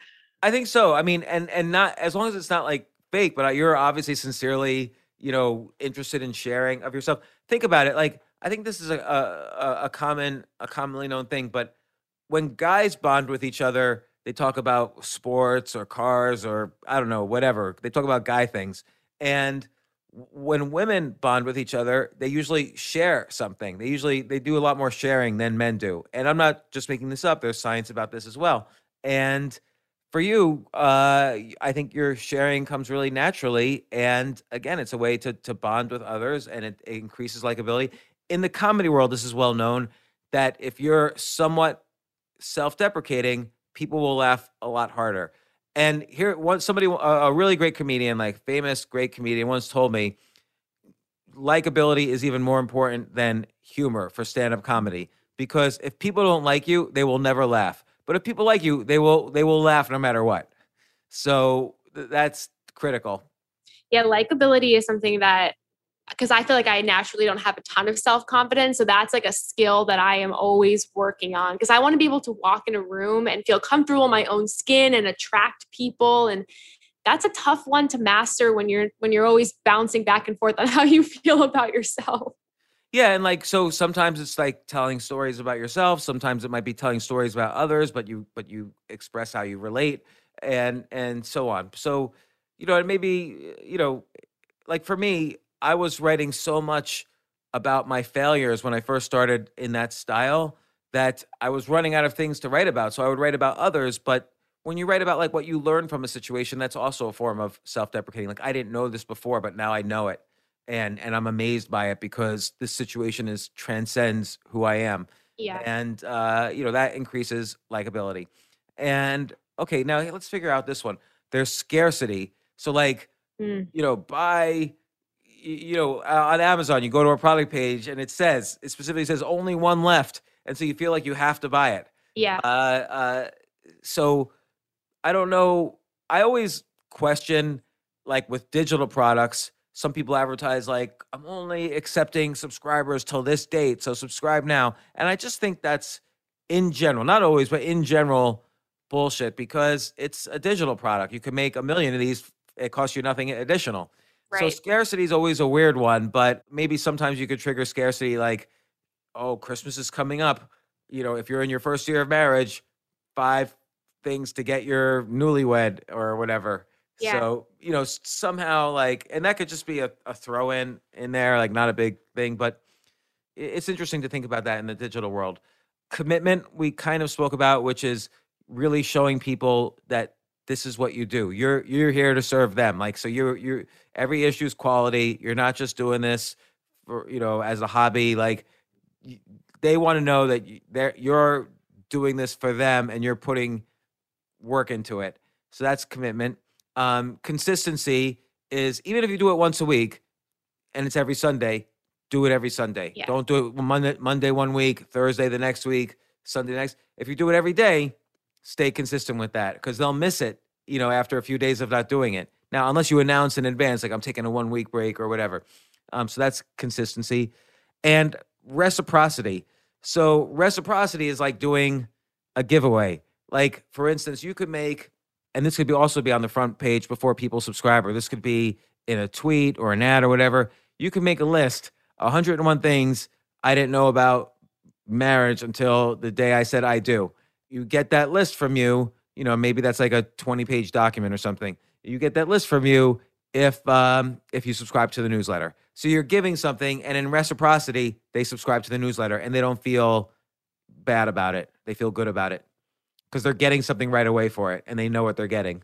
I think so. I mean, and and not as long as it's not like fake, but you're obviously sincerely, you know, interested in sharing of yourself. Think about it. Like I think this is a a, a common a commonly known thing, but when guys bond with each other, they talk about sports or cars or I don't know, whatever. They talk about guy things. And when women bond with each other, they usually share something. They usually they do a lot more sharing than men do. And I'm not just making this up. There's science about this as well. And for you, uh, I think your sharing comes really naturally. And again, it's a way to to bond with others, and it, it increases likability. In the comedy world, this is well known that if you're somewhat self-deprecating, people will laugh a lot harder. And here, once somebody, a, a really great comedian, like famous great comedian, once told me, likability is even more important than humor for stand-up comedy because if people don't like you, they will never laugh. But if people like you, they will they will laugh no matter what. So th- that's critical. Yeah, likability is something that because I feel like I naturally don't have a ton of self confidence. So that's like a skill that I am always working on because I want to be able to walk in a room and feel comfortable in my own skin and attract people. And that's a tough one to master when you're when you're always bouncing back and forth on how you feel about yourself. Yeah, and like so sometimes it's like telling stories about yourself, sometimes it might be telling stories about others, but you but you express how you relate and and so on. So, you know, it may be, you know, like for me, I was writing so much about my failures when I first started in that style that I was running out of things to write about. So I would write about others, but when you write about like what you learn from a situation, that's also a form of self-deprecating. Like I didn't know this before, but now I know it. And and I'm amazed by it because this situation is transcends who I am. Yeah. And uh, you know, that increases likability. And okay, now let's figure out this one. There's scarcity. So like, Mm. you know, buy you know, on Amazon, you go to a product page and it says, it specifically says only one left. And so you feel like you have to buy it. Yeah. Uh, uh, so I don't know. I always question, like with digital products, some people advertise like, I'm only accepting subscribers till this date. So subscribe now. And I just think that's in general, not always, but in general, bullshit because it's a digital product. You can make a million of these. It costs you nothing additional. So scarcity is always a weird one, but maybe sometimes you could trigger scarcity like, oh, Christmas is coming up. You know, if you're in your first year of marriage, five things to get your newlywed or whatever. Yeah. So, you know, somehow like, and that could just be a, a throw in in there, like not a big thing, but it's interesting to think about that in the digital world. Commitment, we kind of spoke about, which is really showing people that this is what you do. You're you're here to serve them. Like so you're you're every issue is quality. You're not just doing this for, you know, as a hobby. Like they want to know that they're you're doing this for them and you're putting work into it. So that's commitment. Um, consistency is even if you do it once a week, and it's every Sunday, do it every Sunday. Yeah. Don't do it Monday, Monday one week, Thursday the next week, Sunday the next. If you do it every day, stay consistent with that because they'll miss it, you know, after a few days of not doing it. Now, unless you announce in advance, like I'm taking a one week break or whatever. Um, so that's consistency and reciprocity. So reciprocity is like doing a giveaway. Like for instance, you could make, and this could be also be on the front page before people subscribe, or this could be in a tweet or an ad or whatever. You can make a list, 101 things I didn't know about marriage until the day I said I do. You get that list from you, you know, maybe that's like a 20 page document or something. You get that list from you if um if you subscribe to the newsletter. So you're giving something and in reciprocity, they subscribe to the newsletter and they don't feel bad about it. They feel good about it because they're getting something right away for it and they know what they're getting.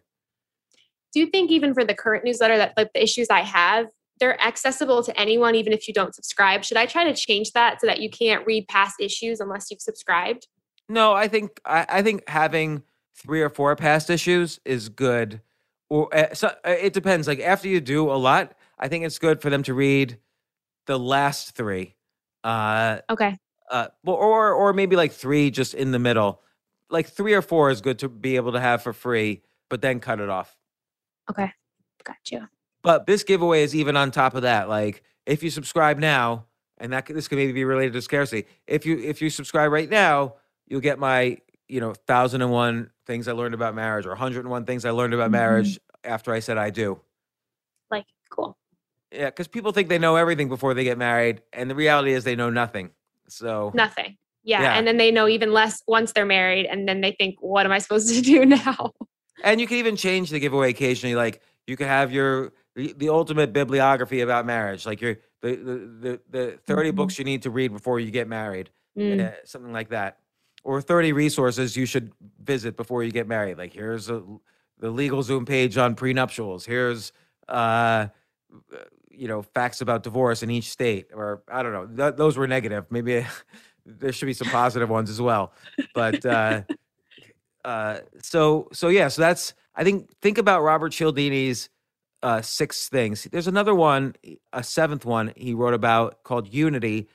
Do you think even for the current newsletter that like the issues I have, they're accessible to anyone even if you don't subscribe? Should I try to change that so that you can't read past issues unless you've subscribed? No, I think I, I think having three or four past issues is good. Or uh, so, uh, it depends. Like after you do a lot, I think it's good for them to read the last three. Uh, Okay. uh, or or maybe like three just in the middle. Like three or four is good to be able to have for free, but then cut it off. Okay. Got you. But this giveaway is even on top of that. Like if you subscribe now, and that could- this could maybe be related to scarcity. If you if you subscribe right now, you'll get my you know thousand and one things I learned about marriage, or hundred and one things I learned about Mhm. marriage after I said I do. Like, cool. Yeah, because people think they know everything before they get married, and the reality is they know nothing. So Nothing. Yeah. Yeah. And then they know even less once they're married. And then they think, what am I supposed to do now? And you can even change the giveaway occasionally. Like you could have your the, ultimate bibliography about marriage, like your the the the, the 30 Mhm. books you need to read before you get married, Mm, uh, something like that, or 30 resources you should visit before you get married. Like here's a, the LegalZoom page on prenuptials. Here's uh you know facts about divorce in each state, or I don't know. Th- those were negative. Maybe there should be some positive ones as well. But uh uh so so yeah so that's i think think about robert cialdini's uh six things there's another one a seventh one he wrote about called unity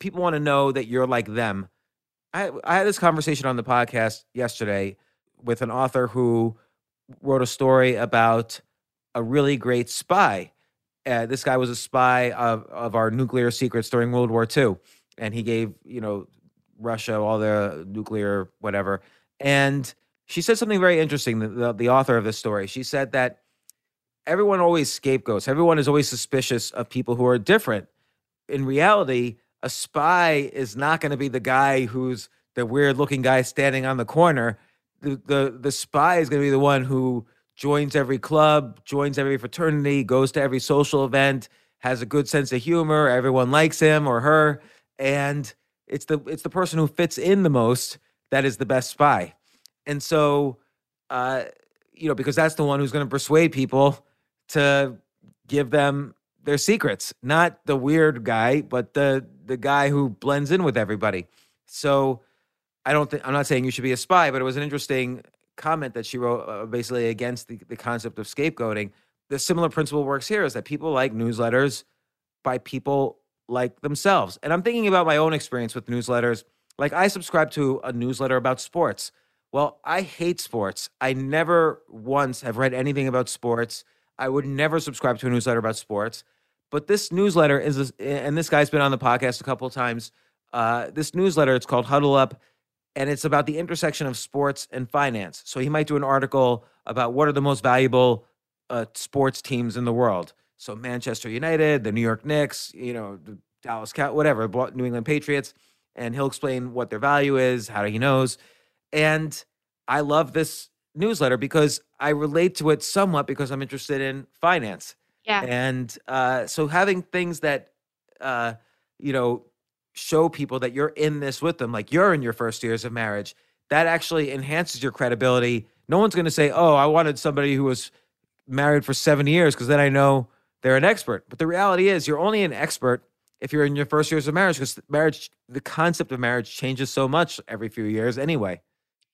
people want to know that you're like them i i had this conversation on the podcast yesterday with an author who wrote a story about a really great spy uh, this guy was a spy of of our nuclear secrets during world war ii and he gave you know russia all the nuclear whatever and she said something very interesting, the, the, the author of this story. She said that everyone always scapegoats, everyone is always suspicious of people who are different. In reality, a spy is not going to be the guy who's the weird looking guy standing on the corner. The, the, the spy is going to be the one who joins every club, joins every fraternity, goes to every social event, has a good sense of humor, everyone likes him or her, and it's the it's the person who fits in the most that is the best spy. And so, uh, you know, because that's the one who's going to persuade people to give them their secrets, not the weird guy, but the the guy who blends in with everybody. So, I don't think I'm not saying you should be a spy, but it was an interesting comment that she wrote, uh, basically against the, the concept of scapegoating. The similar principle works here: is that people like newsletters by people like themselves. And I'm thinking about my own experience with newsletters. Like I subscribe to a newsletter about sports. Well, I hate sports. I never once have read anything about sports. I would never subscribe to a newsletter about sports. But this newsletter is, and this guy's been on the podcast a couple of times. Uh, this newsletter, it's called Huddle Up, and it's about the intersection of sports and finance. So he might do an article about what are the most valuable uh, sports teams in the world. So Manchester United, the New York Knicks, you know, the Dallas Cow, whatever, New England Patriots, and he'll explain what their value is, how he knows. And I love this newsletter because I relate to it somewhat because I'm interested in finance. Yeah. And uh, so having things that, uh, you know, show people that you're in this with them, like you're in your first years of marriage, that actually enhances your credibility. No one's going to say, oh, I wanted somebody who was married for seven years because then I know they're an expert. But the reality is, you're only an expert if you're in your first years of marriage because marriage, the concept of marriage changes so much every few years anyway.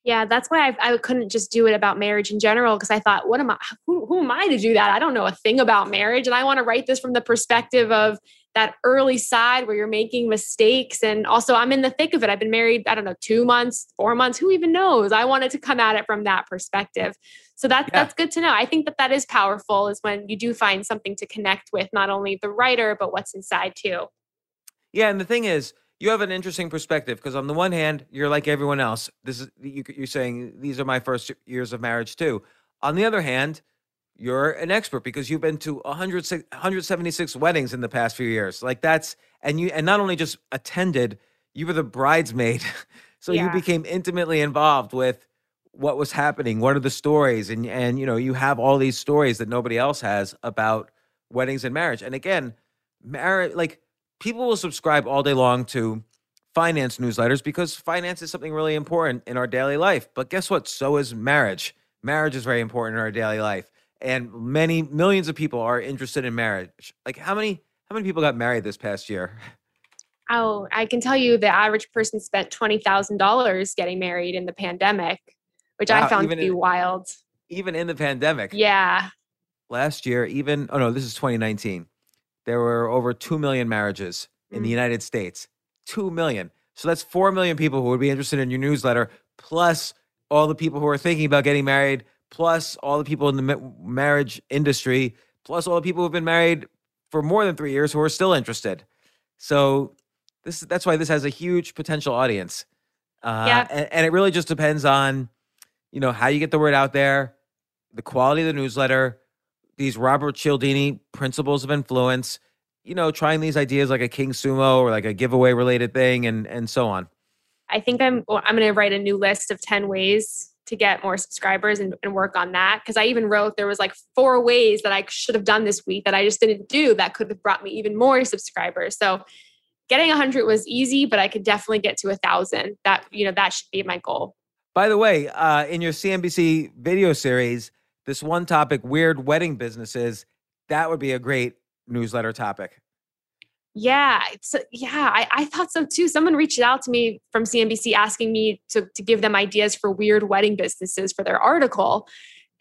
Yeah, that's why I, I couldn't just do it about marriage in general because I thought, what am I? Who, who am I to do that? I don't know a thing about marriage, and I want to write this from the perspective of that early side where you're making mistakes. And also, I'm in the thick of it. I've been married, I don't know, two months, four months. Who even knows? I wanted to come at it from that perspective. So that's Yeah. that's good to know. I think that that is powerful. Is when you do find something to connect with, not only the writer but what's inside too. Yeah, and the thing is, you have an interesting perspective because on the one hand, you're like everyone else. This is you, you're saying these are my first years of marriage too. On the other hand, you're an expert because you've been to 100, 176 weddings in the past few years. Like that's and you and not only just attended, you were the bridesmaid. so you became intimately involved with what was happening, what are the stories and and you know, you have all these stories that nobody else has about weddings and marriage. And again, marriage like people will subscribe all day long to finance newsletters because finance is something really important in our daily life. But guess what? So is marriage. Marriage is very important in our daily life. And many millions of people are interested in marriage. Like how many how many people got married this past year? Oh, I can tell you the average person spent twenty thousand dollars getting married in the pandemic, which Wow, I found to be in- wild. Even in the pandemic. Yeah, Last year, even oh no, this is 2019. There were over 2 million marriages in the Mm. United States. 2 million. So that's 4 million people who would be interested in your newsletter plus all the people who are thinking about getting married, plus all the people in the ma- marriage industry, plus all the people who've been married for more than 3 years who are still interested. So this that's why this has a huge potential audience. Uh, Yeah. and, and it really just depends on you know how you get the word out there, the quality of the newsletter, these Robert Cialdini principles of influence, you know, trying these ideas like a King Sumo or like a giveaway related thing and and so on. I think I'm I'm going to write a new list of 10 ways to get more subscribers and, and work on that because I even wrote there was like four ways that I should have done this week that I just didn't do that could have brought me even more subscribers. So getting 100 was easy, but I could definitely get to a thousand. That you know that should be my goal. By the way, uh, in your CNBC video series, this one topic, weird wedding businesses, that would be a great newsletter topic. Yeah, it's uh, yeah, I, I thought so too. Someone reached out to me from CNBC asking me to, to give them ideas for weird wedding businesses for their article.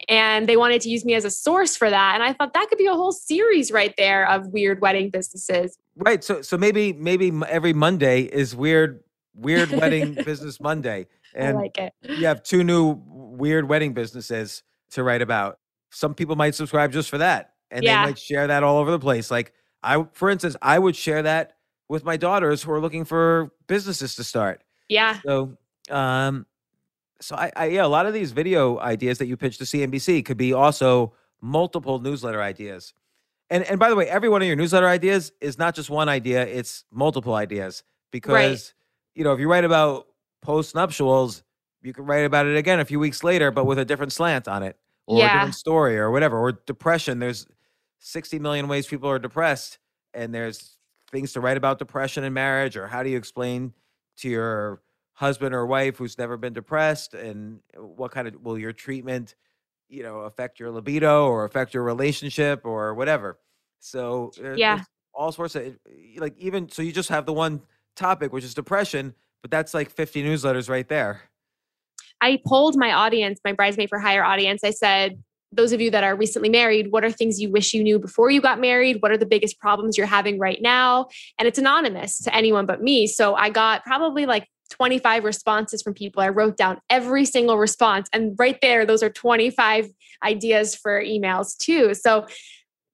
And they wanted to use me as a source for that. And I thought that could be a whole series right there of weird wedding businesses. Right. So so maybe maybe every Monday is weird weird wedding business Monday. I And like it. you have two new weird wedding businesses to write about. Some people might subscribe just for that, and Yeah. they might share that all over the place. Like I, for instance, I would share that with my daughters who are looking for businesses to start. Yeah. So, um, so I, I yeah, a lot of these video ideas that you pitch to CNBC could be also multiple newsletter ideas. And and by the way, every one of your newsletter ideas is not just one idea; it's multiple ideas. Because you know, if you write about post nuptials, you can write about it again a few weeks later, but with a different slant on it, or a different story, or whatever. Or depression. There's 60 million ways people are depressed, and there's things to write about depression in marriage, or how do you explain to your husband or wife who's never been depressed, and uh, what kind of will your treatment, you know, affect your libido or affect your relationship or whatever. So Yeah. all sorts of like even so you just have the one topic which is depression, but that's like 50 newsletters right there. I polled my audience, my bridesmaid for hire audience. I said, those of you that are recently married, what are things you wish you knew before you got married? What are the biggest problems you're having right now? And it's anonymous to anyone but me. So I got probably like 25 responses from people. I wrote down every single response. And right there, those are 25 ideas for emails too. So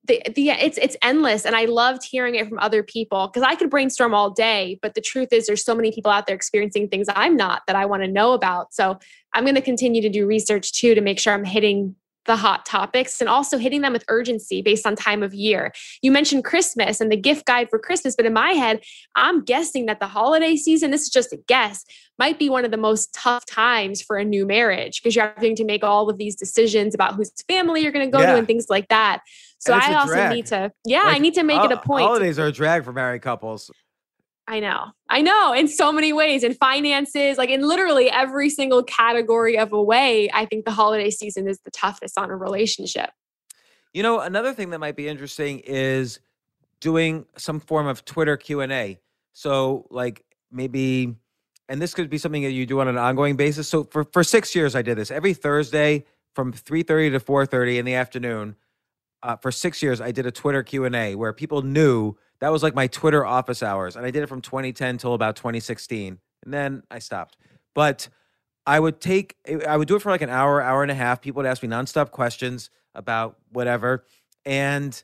the, the it's it's endless. And i loved hearing it from other people because i could brainstorm all day but the truth is there's so many people out there experiencing things i'm not that i want to know about. So i'm going to continue to do research too to make sure i'm hitting the hot topics and also hitting them with urgency based on time of year you mentioned christmas and the gift guide for christmas but in my head i'm guessing that the holiday season this is just a guess might be one of the most tough times for a new marriage because you're having to make all of these decisions about whose family you're going to go Yeah. to and things like that so I also drag. need to, yeah, I need to make it a point. Holidays are a drag for married couples. I know, I know, in so many ways, in finances, like in literally every single category of a way. I think the holiday season is the toughest on a relationship. You know, another thing that might be interesting is doing some form of Twitter Q&A. So like maybe and this could be something that you do on an ongoing basis. So for for six years, I did this every Thursday from three thirty to four thirty in the afternoon. Uh, for six years, I did a Twitter Q and A where people knew that was like my Twitter office hours, and I did it from 2010 till about 2016, and then I stopped. But I would take, I would do it for like an hour, hour and a half. People would ask me nonstop questions about whatever, and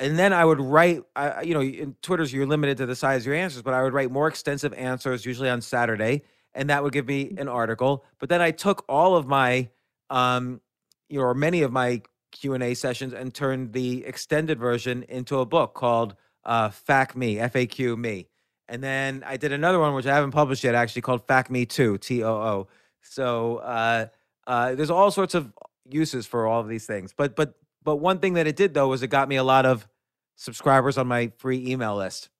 and then I would write. I, you know, in Twitter's you're limited to the size of your answers, but I would write more extensive answers, usually on Saturday, and that would give me an article. But then I took all of my, um, you know, or many of my Q and A sessions and turned the extended version into a book called uh, "FAQ Me," FAQ Me. And then I did another one, which I haven't published yet, actually called "FAQ Me Too," T O O. So uh, uh, there's all sorts of uses for all of these things. But but but one thing that it did though was it got me a lot of subscribers on my free email list.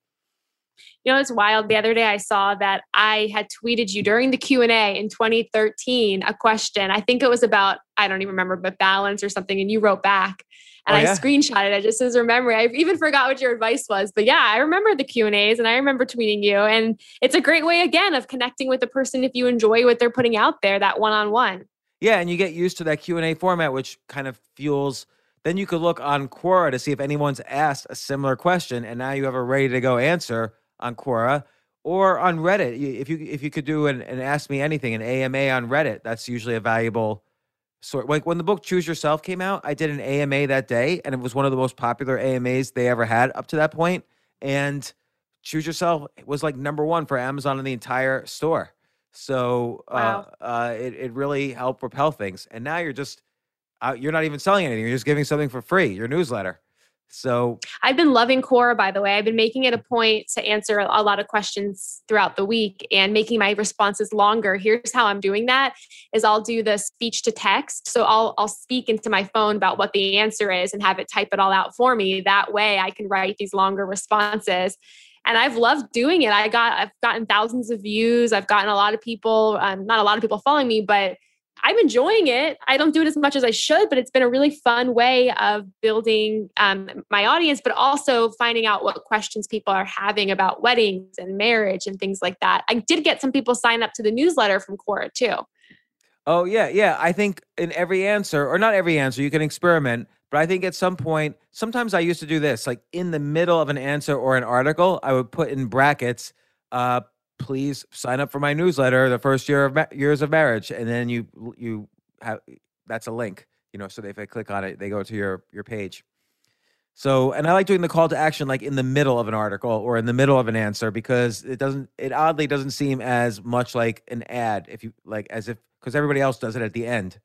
You know, it's wild. The other day I saw that I had tweeted you during the Q&A in 2013 a question. I think it was about I don't even remember but balance or something and you wrote back Oh, and Oh, yeah? I screenshotted it I just as a memory. I even forgot what your advice was. But yeah, I remember the Q&As and I remember tweeting you and it's a great way again of connecting with the person if you enjoy what they're putting out there that one-on-one. Yeah, and you get used to that Q and A format, which kind of fuels. Then you could look on Quora to see if anyone's asked a similar question, and now you have a ready to go answer on Quora or on Reddit. If you if you could do an, an Ask Me Anything, an AMA on Reddit, that's usually a valuable sort. Like when the book Choose Yourself came out, I did an AMA that day, and it was one of the most popular AMAs they ever had up to that point. And Choose Yourself was like number one for Amazon in the entire store. So Wow. uh, uh, it it really helped propel things. And now you're just uh, you're not even selling anything. You're just giving something for free. Your newsletter. So I've been loving Quora, by the way. I've been making it a point to answer a lot of questions throughout the week and making my responses longer. Here's how I'm doing that is I'll do the speech to text. So I'll I'll speak into my phone about what the answer is and have it type it all out for me. That way I can write these longer responses. And I've loved doing it. I got I've gotten thousands of views. I've gotten a lot of people, um, not a lot of people following me, but I'm enjoying it. I don't do it as much as I should, but it's been a really fun way of building um, my audience, but also finding out what questions people are having about weddings and marriage and things like that. I did get some people sign up to the newsletter from Quora too. Oh yeah, yeah. I think in every answer, or not every answer, you can experiment. But I think at some point, sometimes I used to do this, like in the middle of an answer or an article, I would put in brackets, uh, "Please sign up for my newsletter, the first year of ma- years of marriage," and then you you have that's a link, you know. So if I click on it, they go to your your page. So, and I like doing the call to action like in the middle of an article or in the middle of an answer because it doesn't, it oddly doesn't seem as much like an ad if you like, as if, because everybody else does it at the end.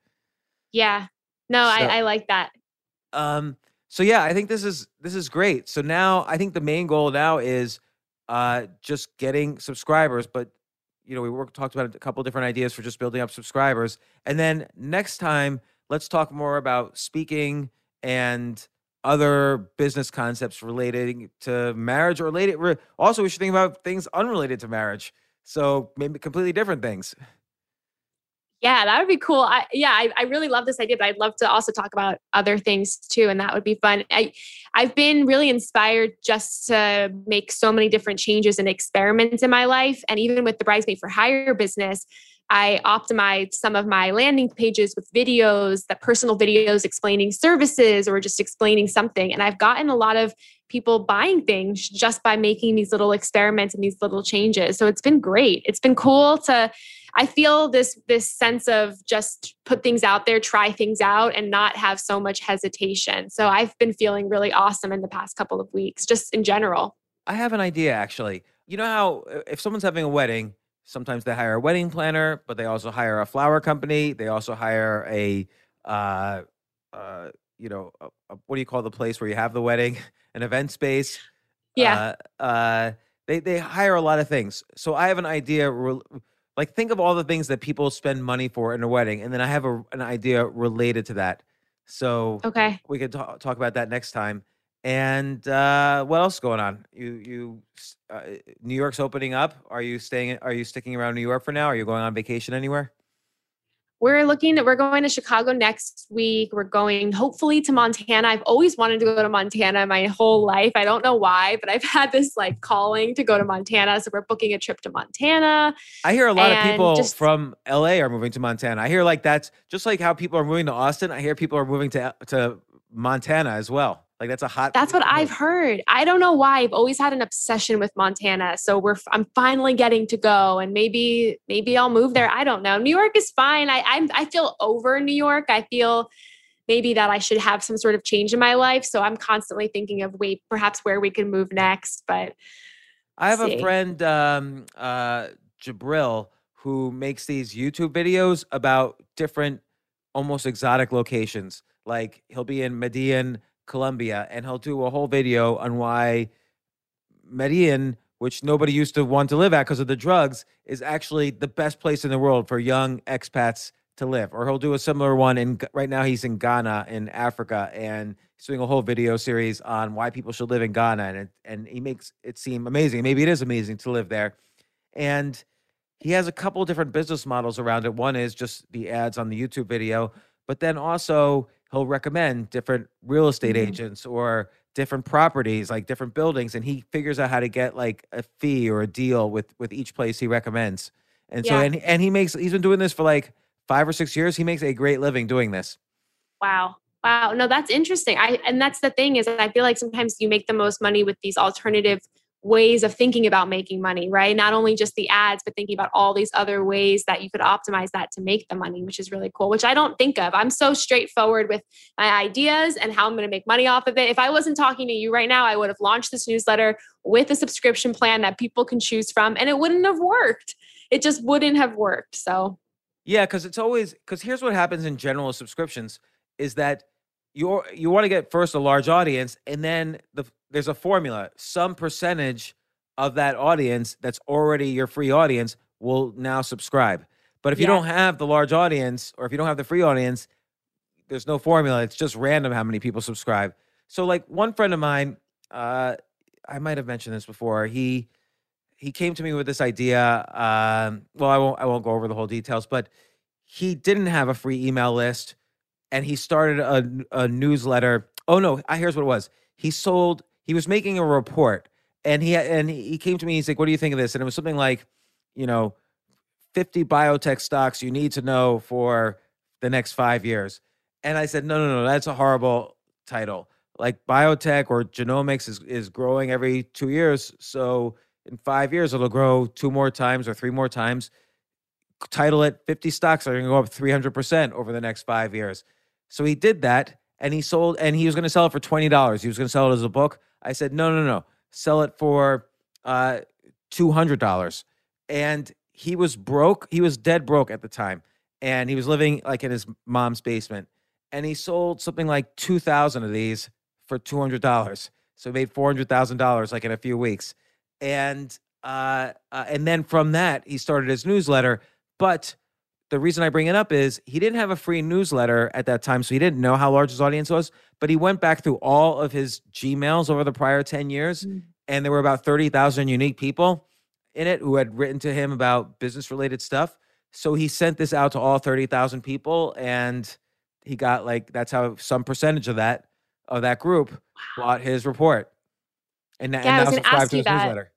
Yeah. No, So- I, I like that. Um, so yeah, I think this is, this is great. So now I think the main goal now is uh, just getting subscribers, but you know, we worked, talked about a couple different ideas for just building up subscribers. And then next time, let's talk more about speaking and other business concepts relating to marriage or related. Also, we should think about things unrelated to marriage. So maybe completely different things. Yeah, that would be cool. I, yeah, I, I really love this idea, but I'd love to also talk about other things too, and that would be fun. I, I've been really inspired just to make so many different changes and experiments in my life, and even with the Bridesmaid for Hire business, I optimized some of my landing pages with videos, that personal videos explaining services or just explaining something, and I've gotten a lot of people buying things just by making these little experiments and these little changes. So it's been great. It's been cool to I feel this this sense of just put things out there, try things out, and not have so much hesitation. So I've been feeling really awesome in the past couple of weeks, just in general. I have an idea actually. You know how uh, if someone's having a wedding, sometimes they hire a wedding planner, but they also hire a flower company. They also hire a, uh, uh, you know, a, a- what do you call the place where you have the wedding? An event space. Yeah. Uh, uh, they they hire a lot of things. So I have an idea. Like think of all the things that people spend money for in a wedding, and then I have a, an idea related to that. So Okay. we could talk, talk about that next time. And uh, what else is going on? You you uh, New York's opening up. Are you staying? Are you sticking around New York for now? Are you going on vacation anywhere? we're looking at we're going to Chicago next week. We're going hopefully to Montana. I've always wanted to go to Montana my whole life. I don't know why, but I've had this like calling to go to Montana. So we're booking a trip to Montana. I hear a lot of people just- from LA are moving to Montana. I hear like that's just like how people are moving to Austin. I hear people are moving to to Montana as well. Like that's a hot. That's what. I've heard. I don't know why. I've always had an obsession with Montana. So we're I'm finally getting to go and maybe maybe I'll move there. I don't know. New York is fine. I I'm, I feel over New York. I feel maybe that I should have some sort of change in my life. So I'm constantly thinking of wait, perhaps where we can move next. But I have a friend, um, uh, Jabril, who makes these YouTube videos about different, almost exotic locations. Like he'll be in Medellin, Colombia, and he'll do a whole video on why Medellin, which nobody used to want to live at because of the drugs, is actually the best place in the world for young expats to live. Or he'll do a similar one And right now he's in Ghana in Africa and he's doing a whole video series on why people should live in Ghana and it, and he makes it seem amazing. Maybe it is amazing to live there. And he has a couple different business models around it. One is just the ads on the YouTube video, but then also he'll recommend different real estate Mhm. agents or different properties, like different buildings, and he figures out how to get like a fee or a deal with with each place he recommends. And so and and he makes he's been doing this for like five or six years. He makes a great living doing this. Wow. Wow. No, that's interesting. I and that's the thing is I feel like sometimes you make the most money with these alternative ways of thinking about making money, right? Not only just the ads, but thinking about all these other ways that you could optimize that to make the money, which is really cool, which I don't think of. I'm so straightforward with my ideas and how I'm going to make money off of it. If I wasn't talking to you right now, I would have launched this newsletter with a subscription plan that people can choose from and it wouldn't have worked. It just wouldn't have worked. So, Yeah, because it's always because here's what happens in general subscriptions is that you're you want to get first a large audience, and then the there's a formula. Some percentage of that audience that's already your free audience will now subscribe. But if you don't have the large audience, or if you don't have the free audience, there's no formula. It's just random how many people subscribe. So, like one friend of mine, uh, I might have mentioned this before. He he came to me with this idea. Um, well, I won't I won't go over the whole details, but he didn't have a free email list, and he started a, a newsletter. Oh no, here's what it was. He sold. He was making a report, and he and he came to me. He's like, "What do you think of this?" And it was something like, you know, 50 biotech stocks you need to know for the next five years. And I said, no, no, no, that's a horrible title. Like biotech or genomics is, is growing every two years. So in five years, it'll grow two more times or three more times. Title it 50 stocks are going to go up 300% over the next five years. So he did that and he sold, and he was going to sell it for $20. He was going to sell it as a book. I said, no, no, no, sell it for uh, $200. And he was broke. He was dead broke at the time. And he was living like in his mom's basement. And he sold something like 2,000 of these for $200. So he made $400,000 like in a few weeks. And uh, uh, and then from that, he started his newsletter. But the reason I bring it up is he didn't have a free newsletter at that time, so he didn't know how large his audience was. But he went back through all of his Gmails over the prior 10 years, Mm. and there were about 30,000 unique people in it who had written to him about business related stuff. So he sent this out to all 30,000 people, and he got like, that's how some percentage of that of that group bought his report. And, and Yeah, I now was gonna subscribe ask to his that. newsletter.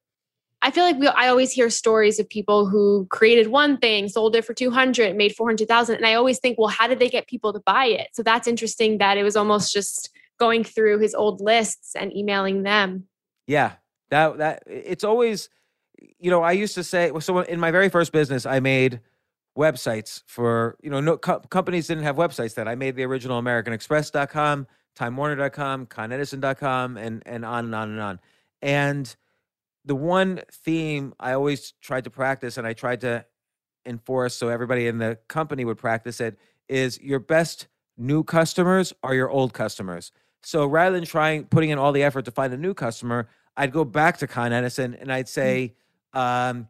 I feel like we, I always hear stories of people who created one thing, sold it for 200, made 400,000. And I always think, well, how did they get people to buy it? So that's interesting that it was almost just going through his old lists and emailing them. Yeah, that that it's always, you know, I used to say so in my very first business, I made websites for you know no co- companies didn't have websites then. I made the original AmericanExpress.com, TimeWarner.com, ConEdison.com, and and on and on and on. And the one theme I always tried to practice, and I tried to enforce so everybody in the company would practice it, is your best new customers are your old customers. So rather than trying putting in all the effort to find a new customer, I'd go back to Con Edison and I'd say, um,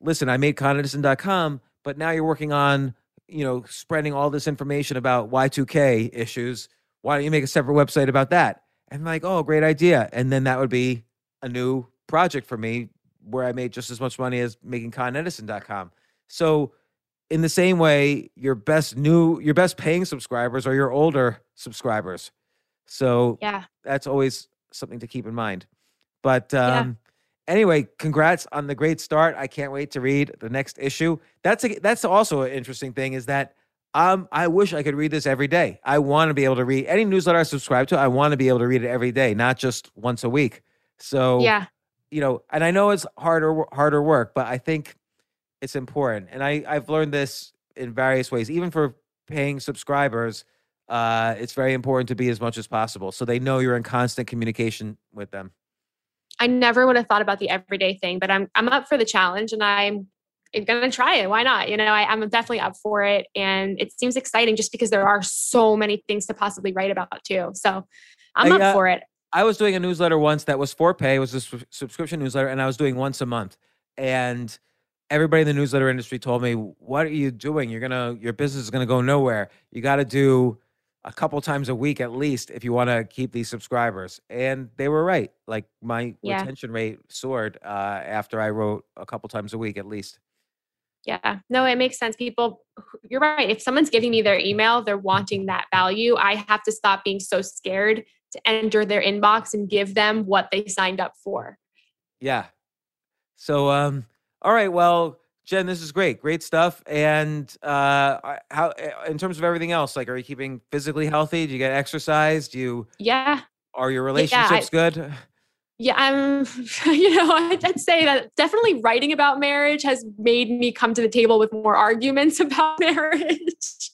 listen, I made conedison.com, but now you're working on, you know, spreading all this information about Y2K issues. Why don't you make a separate website about that? And like, oh, great idea. And then that would be a new project for me where I made just as much money as making conedison.com. So in the same way, your best new, your best paying subscribers are your older subscribers. So Yeah. that's always something to keep in mind. But Yeah. um, anyway, congrats on the great start. I can't wait to read the next issue. That's a, that's also an interesting thing is that um, I wish I could read this every day. I want to be able to read any newsletter I subscribe to. I want to be able to read it every day, not just once a week. So Yeah. You know, and I know it's harder harder work, but I think it's important. And I I've learned this in various ways, even for paying subscribers. Uh, it's very important to be as much as possible, so they know you're in constant communication with them. I never would have thought about the everyday thing, but I'm I'm up for the challenge and I'm gonna try it. Why not? You know, I, I'm definitely up for it. And it seems exciting just because there are so many things to possibly write about too. So I'm I, up uh, for it. I was doing a newsletter once that was for pay. It was a sus- subscription newsletter, and I was doing once a month. And everybody in the newsletter industry told me, "What are you doing? You're gonna your business is gonna go nowhere. You got to do a couple times a week at least if you want to keep these subscribers." And they were right. Like my Yeah. retention rate soared uh, after I wrote a couple times a week at least. Yeah. No, it makes sense. People, you're right. If someone's giving me their email, they're wanting that value. I have to stop being so scared to enter their inbox and give them what they signed up for. Yeah. So, um, all right. Well, Jen, this is great. Great stuff. And uh, how, uh, in terms of everything else, like, are you keeping physically healthy? Do you get exercise? Do you Yeah. are your I- relationships good? Yeah, I'm, you know, I'd say that definitely writing about marriage has made me come to the table with more arguments about marriage.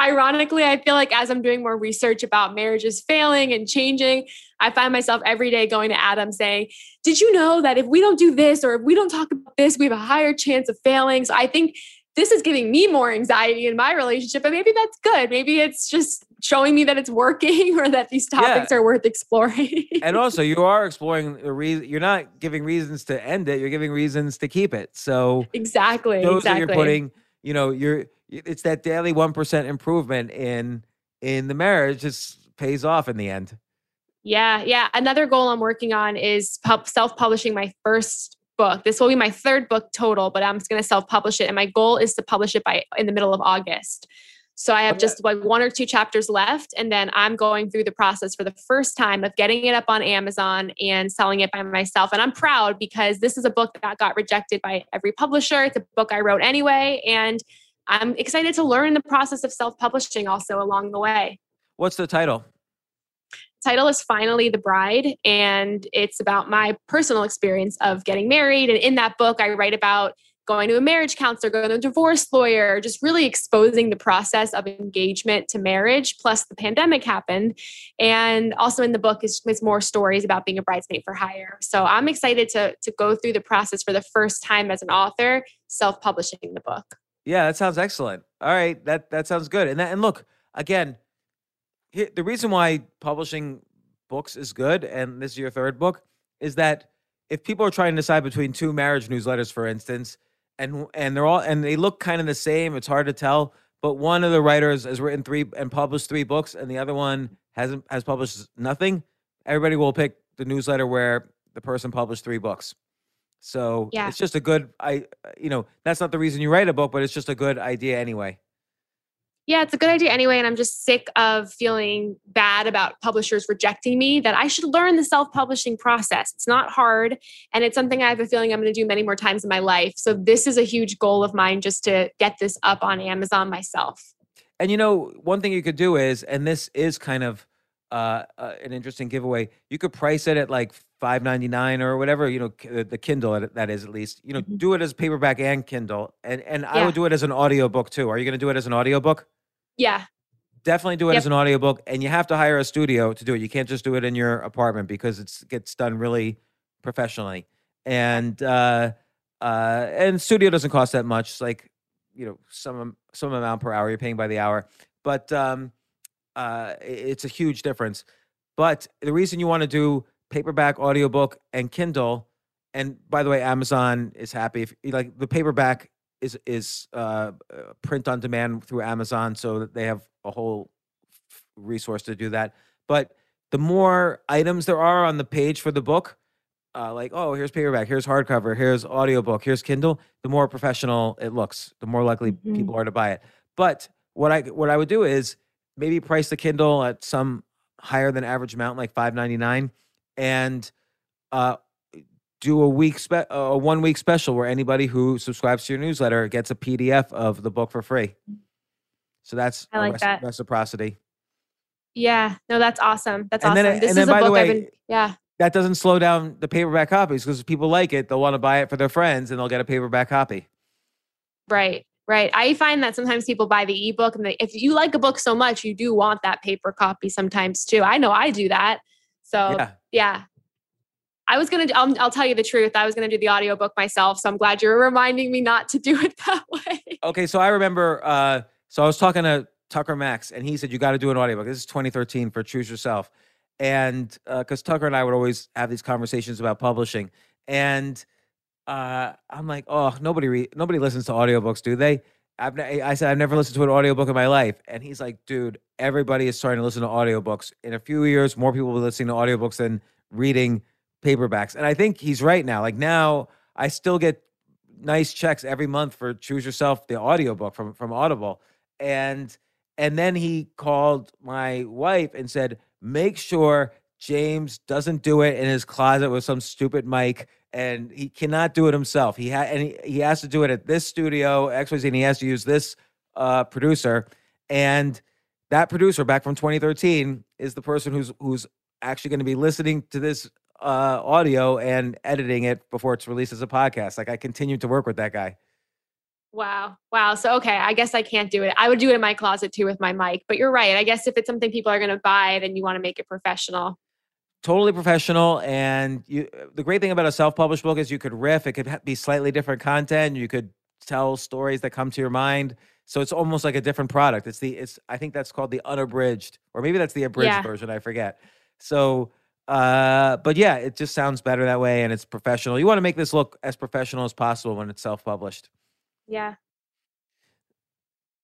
Ironically, I feel like as I'm doing more research about marriages failing and changing, I find myself every day going to Adam saying, Did you know that if we don't do this or if we don't talk about this, we have a higher chance of failing? So I think this is giving me more anxiety in my relationship, but maybe that's good. Maybe it's just showing me that it's working or that these topics are worth exploring. and also, you are exploring the reason. You're not giving reasons to end it. You're giving reasons to keep it. So exactly. those exactly. that you're putting, you know, you're it's that daily one percent improvement in in the marriage. Just pays off in the end. Yeah, yeah. Another goal I'm working on is pub- self-publishing my first book. This will be my third book total, but I'm just going to self-publish it, and my goal is to publish it by in the middle of August. So I have just like one or two chapters left, and then I'm going through the process for the first time of getting it up on Amazon and selling it by myself. And I'm proud because this is a book that got rejected by every publisher. It's a book I wrote anyway, and I'm excited to learn the process of self-publishing also along the way What's the title? title is finally the bride and it's about my personal experience of getting married and in that book i write about going to a marriage counselor going to a divorce lawyer just really exposing the process of engagement to marriage plus the pandemic happened and also in the book is, is more stories about being a bridesmaid for hire so i'm excited to, to go through the process for the first time as an author self-publishing the book Yeah, that sounds excellent. All right, that that sounds good. And that, and look again, the reason why publishing books is good, and this is your third book, is that if people are trying to decide between two marriage newsletters, for instance, and and they're all and they look kind of the same, it's hard to tell. But one of the writers has written three and published three books, and the other one hasn't has published nothing. Everybody will pick the newsletter where the person published three books. So Yeah. it's just a good I you know, that's not the reason you write a book, but it's just a good idea anyway. Yeah, it's a good idea anyway. And I'm just sick of feeling bad about publishers rejecting me, that I should learn the self publishing process. It's not hard. And it's something I have a feeling I'm going to do many more times in my life. So this is a huge goal of mine just to get this up on Amazon myself. And you know, one thing you could do is, and this is kind of uh, uh, an interesting giveaway. You could price it at like five ninety nine or whatever. You know, the Kindle that is at least. You know, Mhm. do it as paperback and Kindle, and and I would do it as an audiobook too. Are you going to do it as an audiobook? Yeah. Definitely do it Yep. as an audiobook, and you have to hire a studio to do it. You can't just do it in your apartment because it's gets done really professionally. And uh, uh, and studio doesn't cost that much. It's like you know some some amount per hour. You're paying by the hour, but um, uh, it's a huge difference. But the reason you want to do paperback, audiobook, and Kindle, and by the way, Amazon is happy if like the paperback is is uh, uh, print on demand through Amazon, so that they have a whole resource to do that. But the more items there are on the page for the book, uh, like, oh, here's paperback, here's hardcover, here's audiobook, here's Kindle, the more professional it looks, the more likely Mhm. people are to buy it. But what I what I would do is maybe price the Kindle at some higher than average amount, like five ninety nine, and uh, do a week spe- a one week special where anybody who subscribes to your newsletter gets a PDF of the book for free. So that's I like reci- that. reciprocity. Yeah, no, that's awesome. That's And awesome. it- this is then, a book I've been. Yeah, That doesn't slow down the paperback copies because if people like it, they'll want to buy it for their friends and they'll get a paperback copy. right, right. I find that sometimes people buy the ebook, and they, if you like a book so much, you do want that paper copy sometimes too. I know I do that. So Yeah. yeah. I was gonna. I'll, I'll tell you the truth. I was gonna do the audiobook myself, so I'm glad you're reminding me not to do it that way. Okay, so I remember. Uh, so I was talking to Tucker Max, and he said you got to do an audiobook. This is 2013 for Choose Yourself, and because Tucker and I would always have these conversations about publishing, and uh, I'm like, oh, nobody re- nobody listens to audiobooks, do they? I've I said I've never listened to an audiobook in my life, and he's like, dude, everybody is starting to listen to audiobooks. In a few years, more people will be listening to audiobooks than reading paperbacks, and I think he's right now. Like now, I still get nice checks every month for choose yourself the audiobook from from audible and and then he called my wife and said make sure james doesn't do it in his closet with some stupid mic and he cannot do it himself he had and he, he has to do it at this studio xyz and he has to use this uh producer and that producer back from 2013 is the person who's who's actually going to be listening to this uh, audio and editing it before it's released as a podcast. Like I continue to work with that guy. Wow. Wow. So, okay, I guess I can't do it. I would do it in my closet too with my mic, but you're right. I guess if it's something people are going to buy, then you want to make it professional. Totally professional, and you. The great thing about a self-published book is you could riff. It could be slightly different content. You could tell stories that come to your mind. So it's almost like a different product. It's the. It's. I think that's called the unabridged, or maybe that's the abridged Yeah. version. I forget. So, uh, but yeah, it just sounds better that way, and it's professional. You want to make this look as professional as possible when it's self-published. Yeah.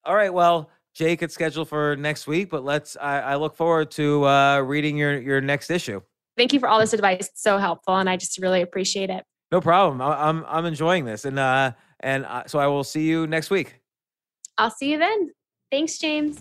All right. Well, Jake, it's scheduled for next week, but let's. I, I look forward to uh, reading your your next issue. Thank you for all this advice. It's so helpful. And I just really appreciate it. No problem. I, I'm I'm enjoying this, and uh, and uh, so I will see you next week. I'll see you then. Thanks, James.